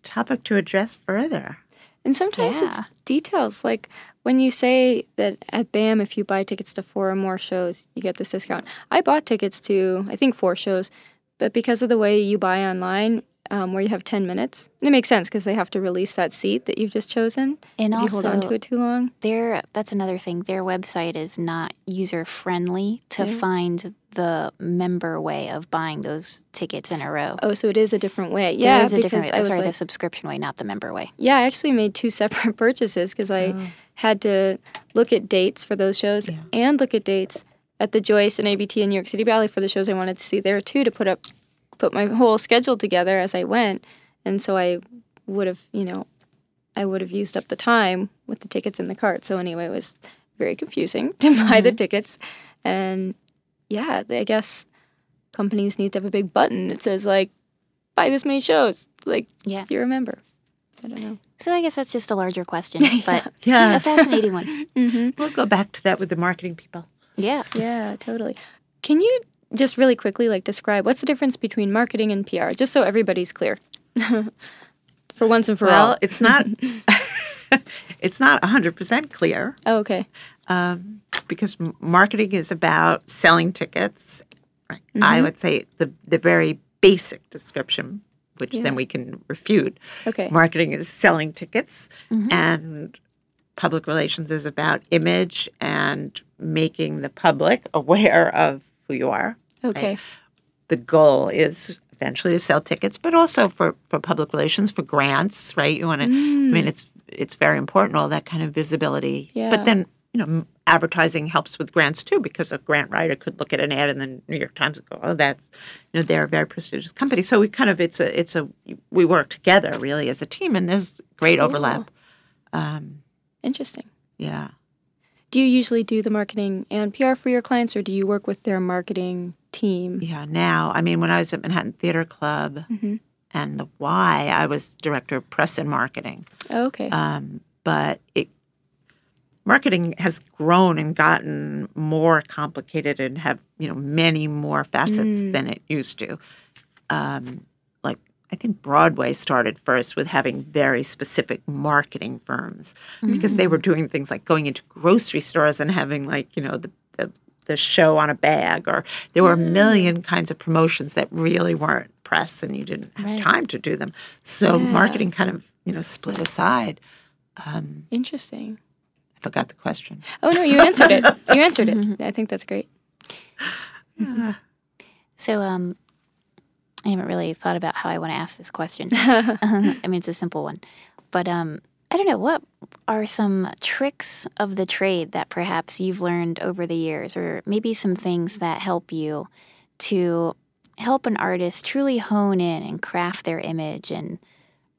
topic to address further. And sometimes it's details like when you say that at BAM, if you buy tickets to four or more shows, you get this discount. I bought tickets to, I think, four shows, but because of the way you buy online, um, where you have 10 minutes, and it makes sense because they have to release that seat that you've just chosen. And if you hold on to also- it too long. Their that's another thing. Their website is not user friendly to find the member way of buying those tickets in a row. Oh, so it is a different way. Yeah, is a different way. Sorry, like, the subscription way, not the member way. Yeah, I actually made two separate purchases because I Oh. had to look at dates for those shows and look at dates at the Joyce and ABT in New York City Ballet for the shows I wanted to see there too to put up put my whole schedule together as I went. And so I would have, you know, I would have used up the time with the tickets in the cart. So anyway, it was very confusing to buy Mm-hmm. the tickets. And yeah, I guess companies need to have a big button that says like buy this many shows. Like Yeah. you remember. I don't know. So I guess that's just a larger question, but Yeah. a fascinating one. We'll go back to that with the marketing people. Yeah. Yeah, totally. Can you just really quickly like describe what's the difference between marketing and PR, just so everybody's clear, for once and for well, all? it's not. it's not hundred percent clear Oh, okay. Um, because marketing is about selling tickets. Right? I mm-hmm. would say the the very basic description, which Yeah. then we can refute. Okay. Marketing is selling tickets, mm-hmm. and public relations is about image and making the public aware of who you are. Okay. the goal is eventually to sell tickets, but also for, for public relations, for grants, right? You want to, I mm. mean, it's it's very important, all that kind of visibility. Yeah. But then, you know, advertising helps with grants too, because a grant writer could look at an ad in the New York Times and go, oh, that's, you know, they're a very prestigious company. So we kind of, it's a, it's a, we work together really as a team, and there's great overlap. Um, Interesting. Yeah. Do you usually do the marketing and PR for your clients, or do you work with their marketing team? Yeah, now, I mean, when I was at Manhattan Theater Club and the Y, I was director of press and marketing. Oh, okay. um, but it marketing has grown and gotten more complicated and have you know many more facets than it used to. Um, I think Broadway started first with having very specific marketing firms because they were doing things like going into grocery stores and having like you know the, the the show on a bag or there were a million kinds of promotions that really weren't press and you didn't have Right. time to do them. So marketing kind of you know split aside. Um, Interesting. I forgot the question. Oh no, you answered it. You answered it. I think that's great. So um, I haven't really thought about how I want to ask this question. I mean, it's a simple one, but um, I don't know what are some tricks of the trade that perhaps you've learned over the years, or maybe some things that help you to help an artist truly hone in and craft their image and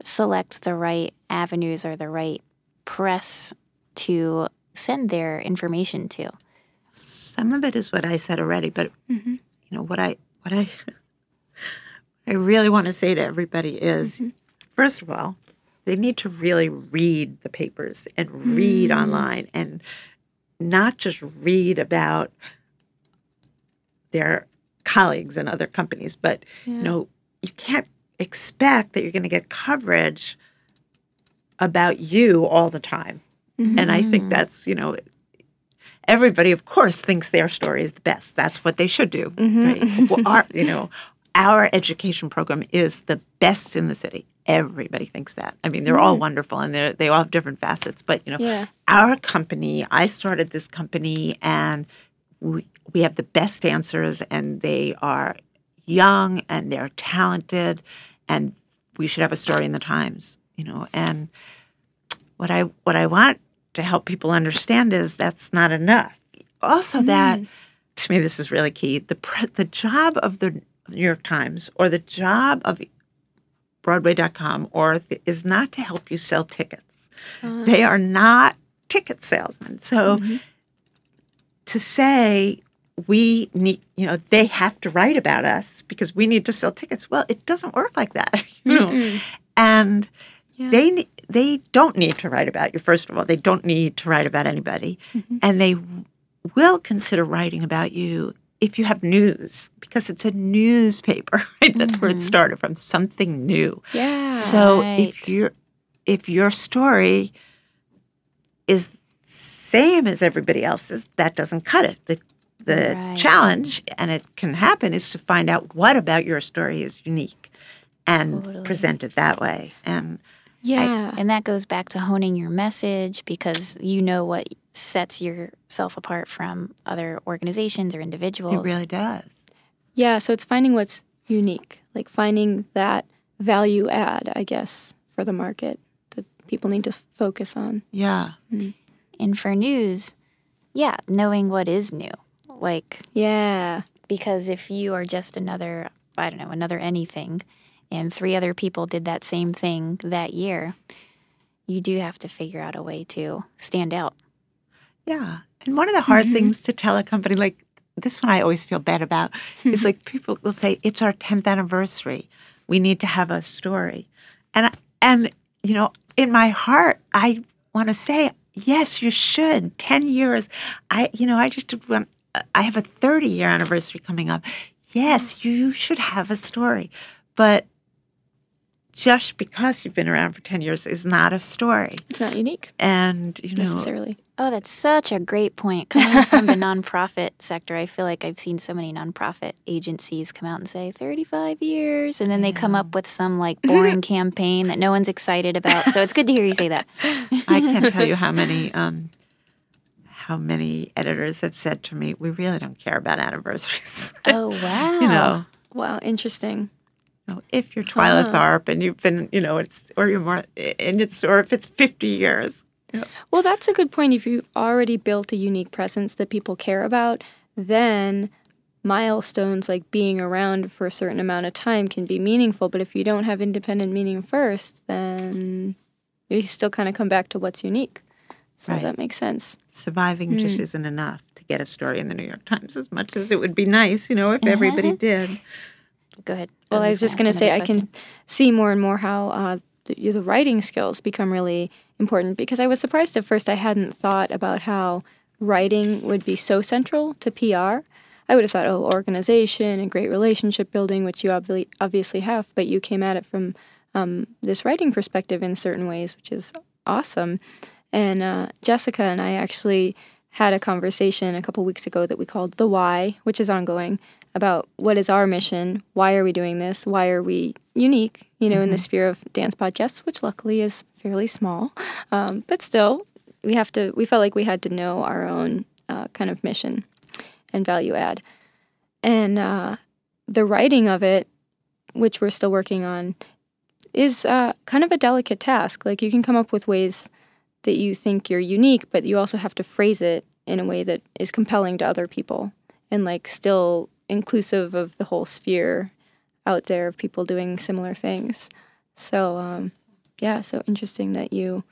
select the right avenues or the right press to send their information to. Some of it is what I said already, but you know what I what I I really want to say to everybody is, mm-hmm. first of all, they need to really read the papers and read mm. online and not just read about their colleagues and other companies, but you know, you can't expect that you're going to get coverage about you all the time. And I think mm-hmm. that's, you know, everybody of course thinks their story is the best. That's what they should do. Mm-hmm. Right? Well, our, you know, our education program is the best in the city. Everybody thinks that. I mean, they're all mm. wonderful and they they all have different facets. But you know, Yeah. our company, I started this company, and we we have the best dancers, and they are young and they're talented, and we should have a story in the Times. You know, and what I what I want to help people understand is that's not enough. Also, that mm. to me this is really key. The the job of the New York Times or the job of Broadway.com or th- is not to help you sell tickets. Uh. They are not ticket salesmen. So mm-hmm. to say we need, you know, they have to write about us because we need to sell tickets. Well, it doesn't work like that, you know. And they they don't need to write about you. First of all, they don't need to write about anybody, mm-hmm. and they will consider writing about you if you have news because it's a newspaper. Right? That's where it mm-hmm. started from. Something new. Yeah. So Right. if your if your story is same as everybody else's, that doesn't cut it. The the Right. challenge, and it can happen, is to find out what about your story is unique and Totally. present it that way. And yeah. And that goes back to honing your message because you know what sets yourself apart from other organizations or individuals. it really does. Yeah, so it's finding what's unique, like finding that value add, I guess, for the market that people need to focus on. Yeah. Mm-hmm. And for news, yeah, knowing what is new. Like, Yeah. because if you are just another, I don't know, another anything, and three other people did that same thing that year, you do have to figure out a way to stand out. Yeah. And one of the hard mm-hmm. things to tell a company, like this one I always feel bad about, is mm-hmm. like people will say, it's our 10th anniversary. We need to have a story. And, and you know, in my heart, I want to say, yes, you should. 10 years. I, you know, I just did one, I have a 30 year anniversary coming up. Yes, mm-hmm. you should have a story. But just because you've been around for 10 years is not a story. It's not unique And, you know, necessarily. Oh, that's such a great point. Coming from the nonprofit sector, I feel like I've seen so many nonprofit agencies come out and say 35 years, and then they come up with some like boring campaign that no one's excited about. So it's good to hear you say that. I can't tell you how many um, how many editors have said to me, "We really don't care about anniversaries." Oh, wow. you know, Wow, interesting. Know, if you're Twyla Tharp uh-huh. and you've been, you know, it's or you're more, and it's or if it's 50 years. Well, that's a good point. If you've already built a unique presence that people care about, then milestones like being around for a certain amount of time can be meaningful. But if you don't have independent meaning first, then you still kind of come back to what's unique. So Right. that makes sense. Surviving hmm. just isn't enough to get a story in the New York Times. As much as it would be nice, you know, if everybody did. Go ahead. Well, I was just going to say, I can. see more and more how uh, the, the writing skills become really important because I was surprised at first I hadn't thought about how writing would be so central to PR. I would have thought, oh, organization and great relationship building, which you obviously obviously have, but you came at it from um, this writing perspective in certain ways, which is awesome. And uh, Jessica and I actually had a conversation a couple weeks ago that we called The Why, which is ongoing, about what is our mission, why are we doing this, why are we unique, you know, in the sphere of dance podcasts, which luckily is fairly small. Um, but still, we have to, we felt like we had to know our own uh, kind of mission and value add. And uh, the writing of it, which we're still working on, is uh, kind of a delicate task. Like you can come up with ways that you think you're unique, but you also have to phrase it in a way that is compelling to other people and like still inclusive of the whole sphere out there of people doing similar things. So um, yeah, so interesting that you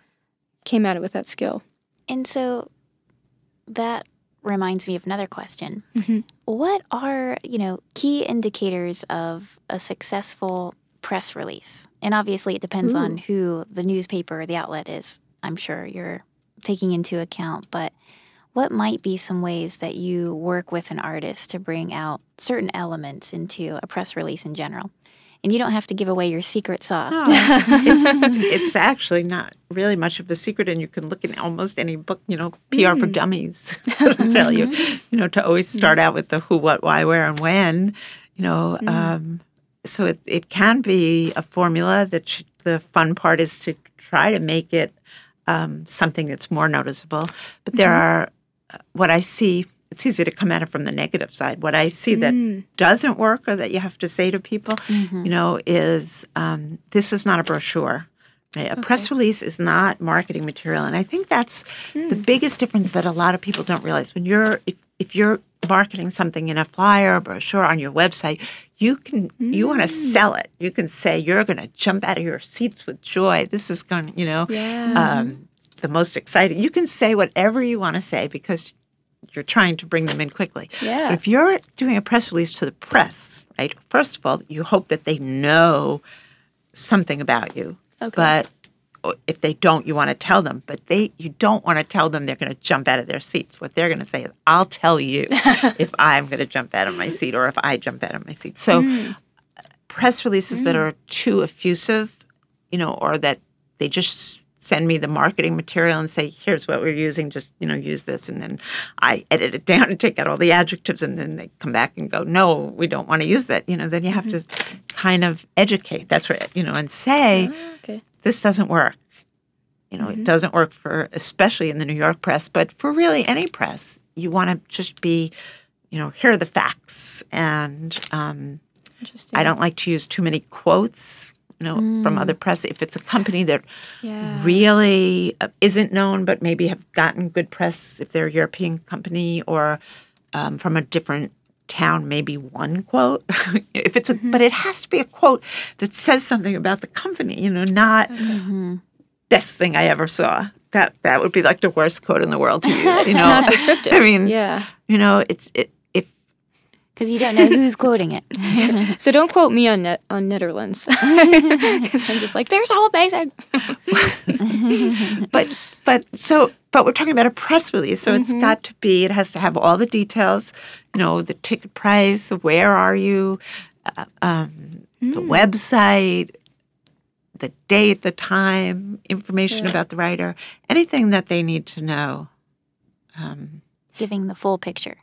came at it with that skill. And so that reminds me of another question. Mhm. What are, you know, key indicators of a successful press release? And obviously it depends on who the newspaper or the outlet is. I'm sure you're taking into account, but what might be some ways that you work with an artist to bring out certain elements into a press release in general? And you don't have to give away your secret sauce. it's it's actually not really much of a secret, and you can look in almost any book. You know, PR for Dummies will tell you. You know, to always start out with the who, what, why, where, and when. You know, um, so it it can be a formula. That sh- the fun part is to try to make it um, something that's more noticeable. But there are uh, what I see. It's easy to come at it from the negative side. What I see that doesn't work, or that you have to say to people, you know, is um, this is not a brochure. right? A press release is not marketing material, and I think that's the biggest difference that a lot of people don't realize. When you're if, if you're marketing something in a flyer, brochure on your website, you can you want to sell it. You can say you're going to jump out of your seats with joy. This is going, you know, Yeah. um, the most exciting. You can say whatever you want to say because you're trying to bring them in quickly. Yeah. But if you're doing a press release to the press, right? First of all, you hope that they know something about you. Okay. But oh, if they don't, you want to tell them. But they, you don't want to tell them they're going to jump out of their seats. What they're going to say is, "I'll tell you if I'm going to jump out of my seat or if I jump out of my seat." So, hmm. press releases that hmm. are too effusive, you know, or that they just send me the marketing material and say, "Here's what we're using. Just you know, use this," and then I edit it down and take out all the adjectives, and then they come back and go, "No, we don't want to use that." You know, then you have to mm-hmm. kind of educate. That's right. You know, and say ah, Okay. this doesn't work. You know, it mm-hmm. doesn't work for, especially in the New York press, but for really any press, you want to just be, you know, here are the facts. And um, I don't like to use too many quotes, you know, from other press. If it's a company that Yeah. really uh, isn't known, but maybe have gotten good press, if they're a European company or um, from a different town, maybe one quote. if it's a, but it has to be a quote that says something about the company. You know, not best thing I ever saw. That that would be like the worst quote in the world to use. You know, not descriptive. I mean, Yeah. you know, it's it, Because you don't know who's quoting it. So don't quote me on net on Netherlands. 'Cause I'm just like, there's all basic. but but so but we're talking about a press release so it's got to be it has to have all the details you know the ticket price where are you uh, um, the website the date the time information about the writer anything that they need to know Giving the full picture.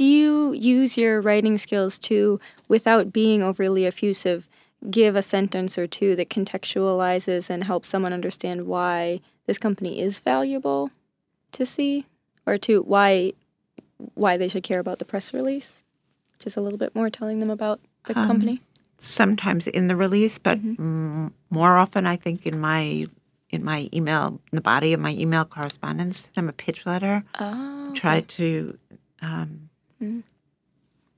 Do you use your writing skills to, without being overly effusive, give a sentence or two that contextualizes and helps someone understand why this company is valuable to see, or to why why they should care about the press release? Just a little bit more telling them about the company. sometimes in the release but mm, more often i think in my in my email in the body of my email correspondence to them a pitch letter Oh, try to um, Mm-hmm.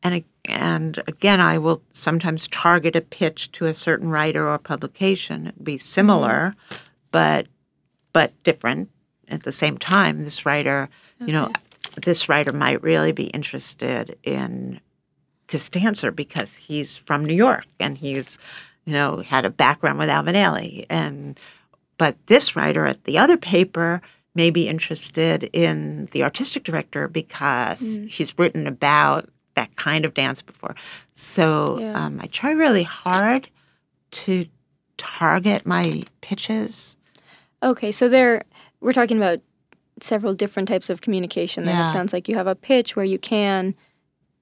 and ag- and again I will sometimes target a pitch to a certain writer or publication. It'd be similar mm-hmm. but but different. At the same time this writer you know this writer might really be interested in this dancer because he's from New York and he's you know had a background with Alvin Ailey. And but this writer at the other paper may be interested in the artistic director because he's written about that kind of dance before. So Yeah. um, I try really hard to target my pitches. Okay, so there we're talking about several different types of communication. Then Yeah. it sounds like you have a pitch where you can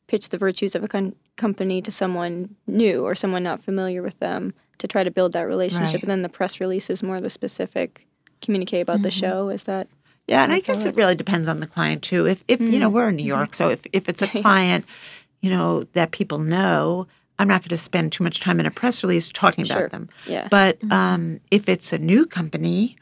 pitch the virtues of a con- company to someone new or someone not familiar with them to try to build that relationship, Right. and then the press release is more the specific communicate about the mm-hmm. show. Is that Yeah, and I guess it really depends on the client too. If if you know mm-hmm. we're in New mm-hmm. York, so if if it's a client, you know that people know, I'm not going to spend too much time in a press release talking Sure. about them. Yeah. But um, if it's a new company,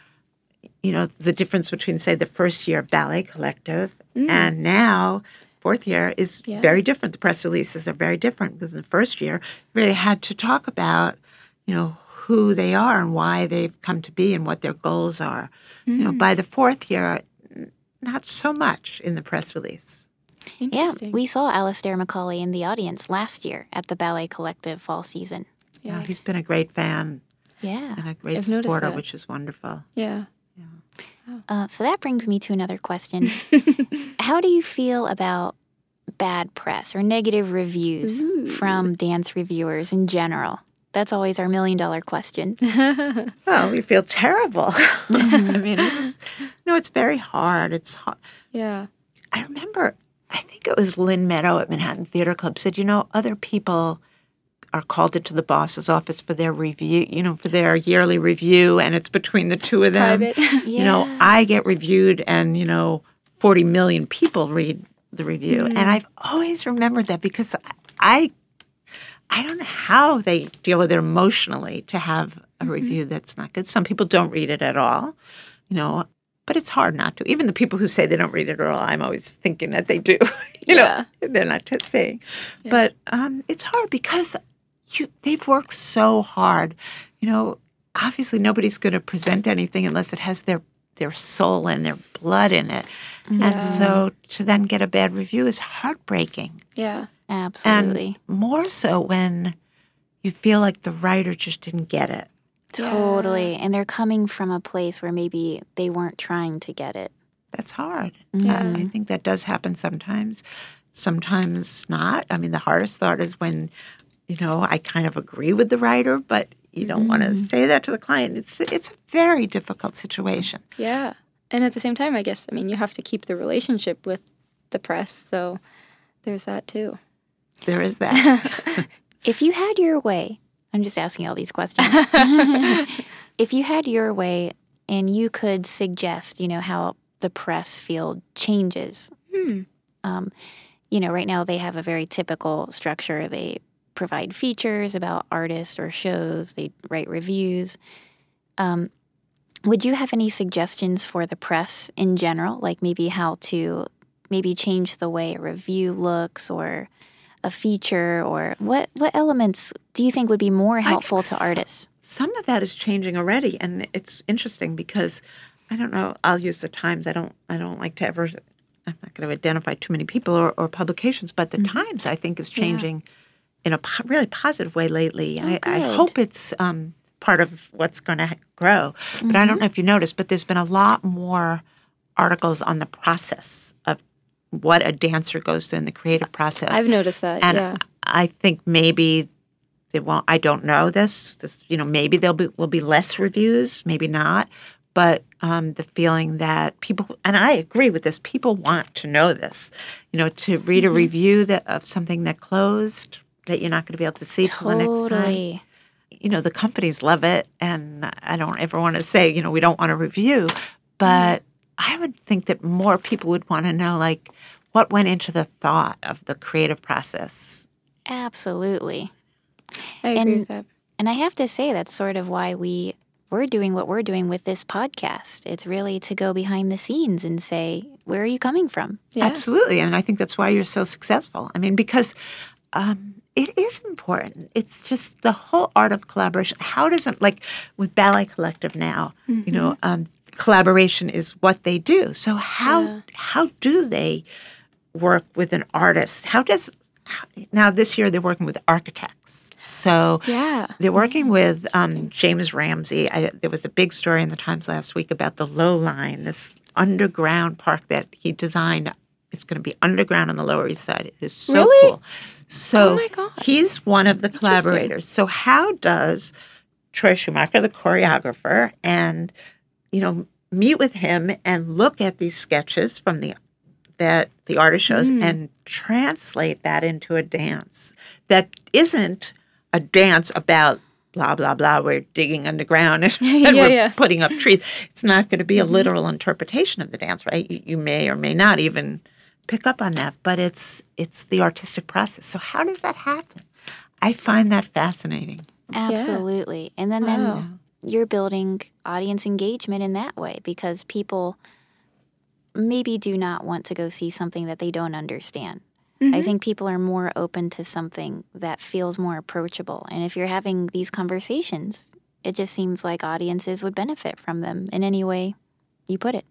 you know the difference between say the first year of Ballet Collective mm. and now fourth year is Yeah. very different. The press releases are very different because in the first year you really had to talk about you know who they are and why they've come to be and what their goals are. You know, by the fourth year, not so much in the press release. Yeah, we saw Alastair Macaulay in the audience last year at the Ballet Collective fall season. Yeah, know, he's been a great fan Yeah. and a great I've supporter, which is wonderful. yeah. Uh, so that brings me to another question. How do you feel about bad press or negative reviews from dance reviewers in general? That's always our million dollar question. Well, we feel terrible. I mean, it's, no, it's very hard. It's hard. Yeah. I remember, I think it was Lynn Meadow at Manhattan Theater Club said, you know, other people are called into the boss's office for their review, you know, for their yearly review, and it's between the two of them. Private. You know, I get reviewed, and, you know, 40 million people read the review. And mm. I've always remembered that because I, I don't know how they deal with it emotionally to have a review that's not good. Some people don't read it at all, you know, but it's hard not to. Even the people who say they don't read it at all, I'm always thinking that they do. you Yeah. know, they're not just saying. But um, it's hard because you they've worked so hard. You know, obviously nobody's going to present anything unless it has their their soul and their blood in it. And so to then get a bad review is heartbreaking. Yeah. Absolutely. And more so when you feel like the writer just didn't get it. Totally. And they're coming from a place where maybe they weren't trying to get it. That's hard. Mm-hmm. Yeah, I think that does happen sometimes. Sometimes not. I mean, the hardest thought is when, you know, I kind of agree with the writer, but you don't want to mm-hmm. say that to the client. It's it's a very difficult situation. Yeah. And at the same time, I guess, I mean, you have to keep the relationship with the press. So there's that too. There is that. If you had your way, I'm just asking all these questions. if you had your way and you could suggest, you know, how the press field changes, um, you know, right now they have a very typical structure. They provide features about artists or shows, they write reviews. Um, would you have any suggestions for the press in general, like maybe how to maybe change the way a review looks or a feature or what what elements do you think would be more helpful to artists? Some of that is changing already, and it's interesting because I don't know. I'll use the Times. I don't. I don't like to ever. I'm not going to identify too many people or, or publications, but the Times I think is changing in a po- really positive way lately. I, I hope it's um, part of what's going to grow. But I don't know if you noticed, but there's been a lot more articles on the process of what a dancer goes through in the creative process. I've noticed that. and yeah. I think maybe they won't. I don't know this. This, you know, maybe there'll be will be less reviews, maybe not. But um, the feeling that people, and I agree with this, people want to know this. You know, to read Mm-hmm. a review that of something that closed that you're not going to be able to see till the next time. Totally. You know, the companies love it, and I don't ever want to say, you know, we don't want to review, but I would think that more people would want to know, like, what went into the thought of the creative process. Absolutely. I agree and- with that. And I have to say that's sort of why we we're doing what we're doing with this podcast. It's really to go behind the scenes and say, where are you coming from? Yeah. Absolutely. And I think that's why you're so successful. I mean, because um, it is important. It's just the whole art of collaboration. How does it, like with Ballet Collective now, you know, um, collaboration is what they do. So how how do they work with an artist? How does now this year they're working with architects. So Yeah. they're working with um, James Ramsey. I, there was a big story in the Times last week about the Low Line, this underground park that he designed. It's going to be underground on the Lower East Side. It is so Really? cool. So Oh he's one of the collaborators. So how does Troy Schumacher, the choreographer, and you know meet with him and look at these sketches from the that the artist shows Mm. and translate that into a dance that isn't a dance about blah blah blah we're digging underground and, and Yeah, we're yeah. putting up trees it's not going to be a literal interpretation of the dance right you, you may or may not even pick up on that but it's it's the artistic process so how does that happen i find that fascinating Absolutely. And then Wow. then you're building audience engagement in that way because people maybe do not want to go see something that they don't understand. I mm-hmm. think people are more open to something that feels more approachable. And if you're having these conversations, it just seems like audiences would benefit from them in any way you put it.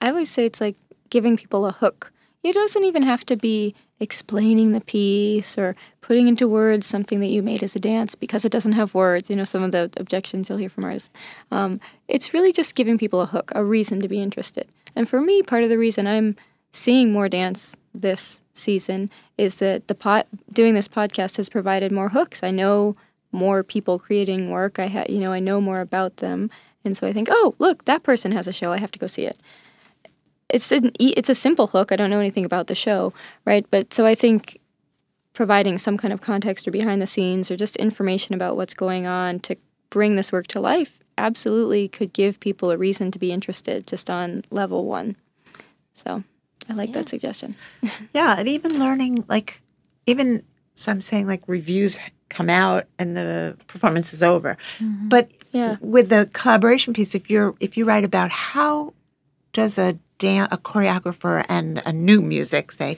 I always say it's like giving people a hook. It doesn't even have to be explaining the piece or putting into words something that you made as a dance because it doesn't have words. You know, some of the objections you'll hear from artists. Um, it's really just giving people a hook, a reason to be interested. And for me, part of the reason I'm seeing more dance this season is that the pot doing this podcast has provided more hooks. I know more people creating work. I ha- you know I know more about them, and so I think, oh, look, that person has a show. I have to go see it it's an e- it's a simple hook. I don't know anything about the show, right? But so I think providing some kind of context or behind the scenes or just information about what's going on to bring this work to life absolutely could give people a reason to be interested just on level 1. So, I like that suggestion. Yeah, and even learning like even so I'm saying like reviews come out and the performance is over. Mm-hmm. But Yeah. with the collaboration piece, if you're if you write about how does a dan- a choreographer and a new music say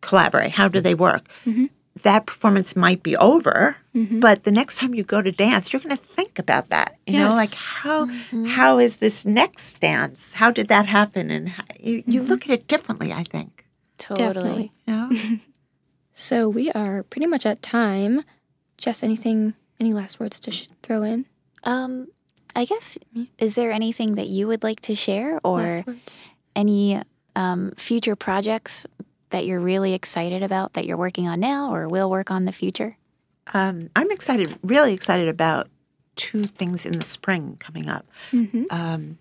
collaborate, how do they work? Mm-hmm. That performance might be over, mm-hmm. but the next time you go to dance, you're going to think about that. You know, like how mm-hmm. how is this next dance? How did that happen? And how, you, you look at it differently. I think. Totally. Definitely. You know? So we are pretty much at time. Jess, anything, any last words to sh- throw in? Um, I guess is there anything that you would like to share, or Last words. Any um, future projects that you're really excited about that you're working on now, or will work on in the future? Um, I'm excited, really excited about two things in the spring coming up. Um,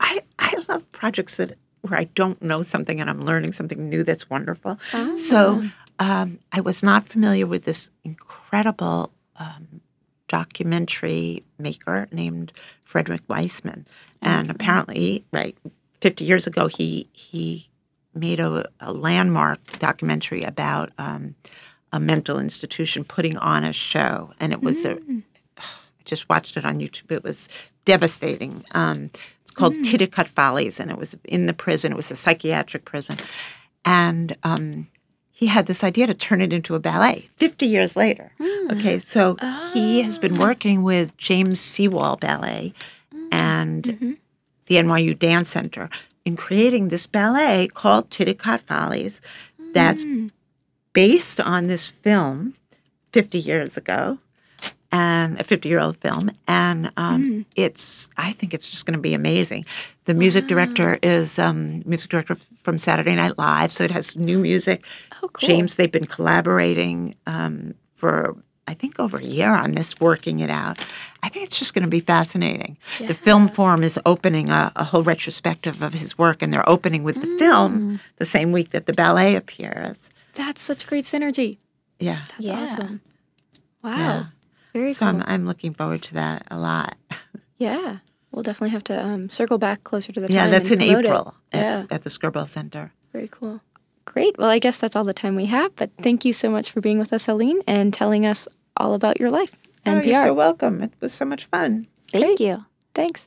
I I love projects that where I don't know something and I'm learning something new that's wonderful. So um, I was not familiar with this incredible um, documentary maker named Frederick Wiseman, and apparently, right, 50 years ago, he he made a, a landmark documentary about um, a mental institution putting on a show, and it was a. I just watched it on YouTube. It was devastating. Um, it's called Titicut Follies, and it was in the prison. It was a psychiatric prison, and um, he had this idea to turn it into a ballet 50 years later. Okay, so he has been working with James Sewell Ballet and the NYU Dance Center in creating this ballet called Titicut Follies that's based on this film 50 years ago and a 50 year old film and um, it's i think it's just going to be amazing. The music director is um, music director from saturday night live so it has new music. Oh, cool. james they've been collaborating um, for i think over a year on this working it out i think it's just going to be fascinating the film forum is opening a, a whole retrospective of his work and they're opening with the film the same week that the ballet appears That's such great synergy. yeah That's Yeah. awesome. Wow. Yeah. Very so cool. I'm, I'm looking forward to that a lot yeah. We'll definitely have to um, circle back closer to the Yeah, time. that's in and it. April Yeah. at, at the Skirball Center. Very cool. Great. Well, I guess that's all the time we have. But thank you so much for being with us, Helene, and telling us all about your life oh, and oh, PR. you're so welcome. It was so much fun. Thank Great. you. Thanks.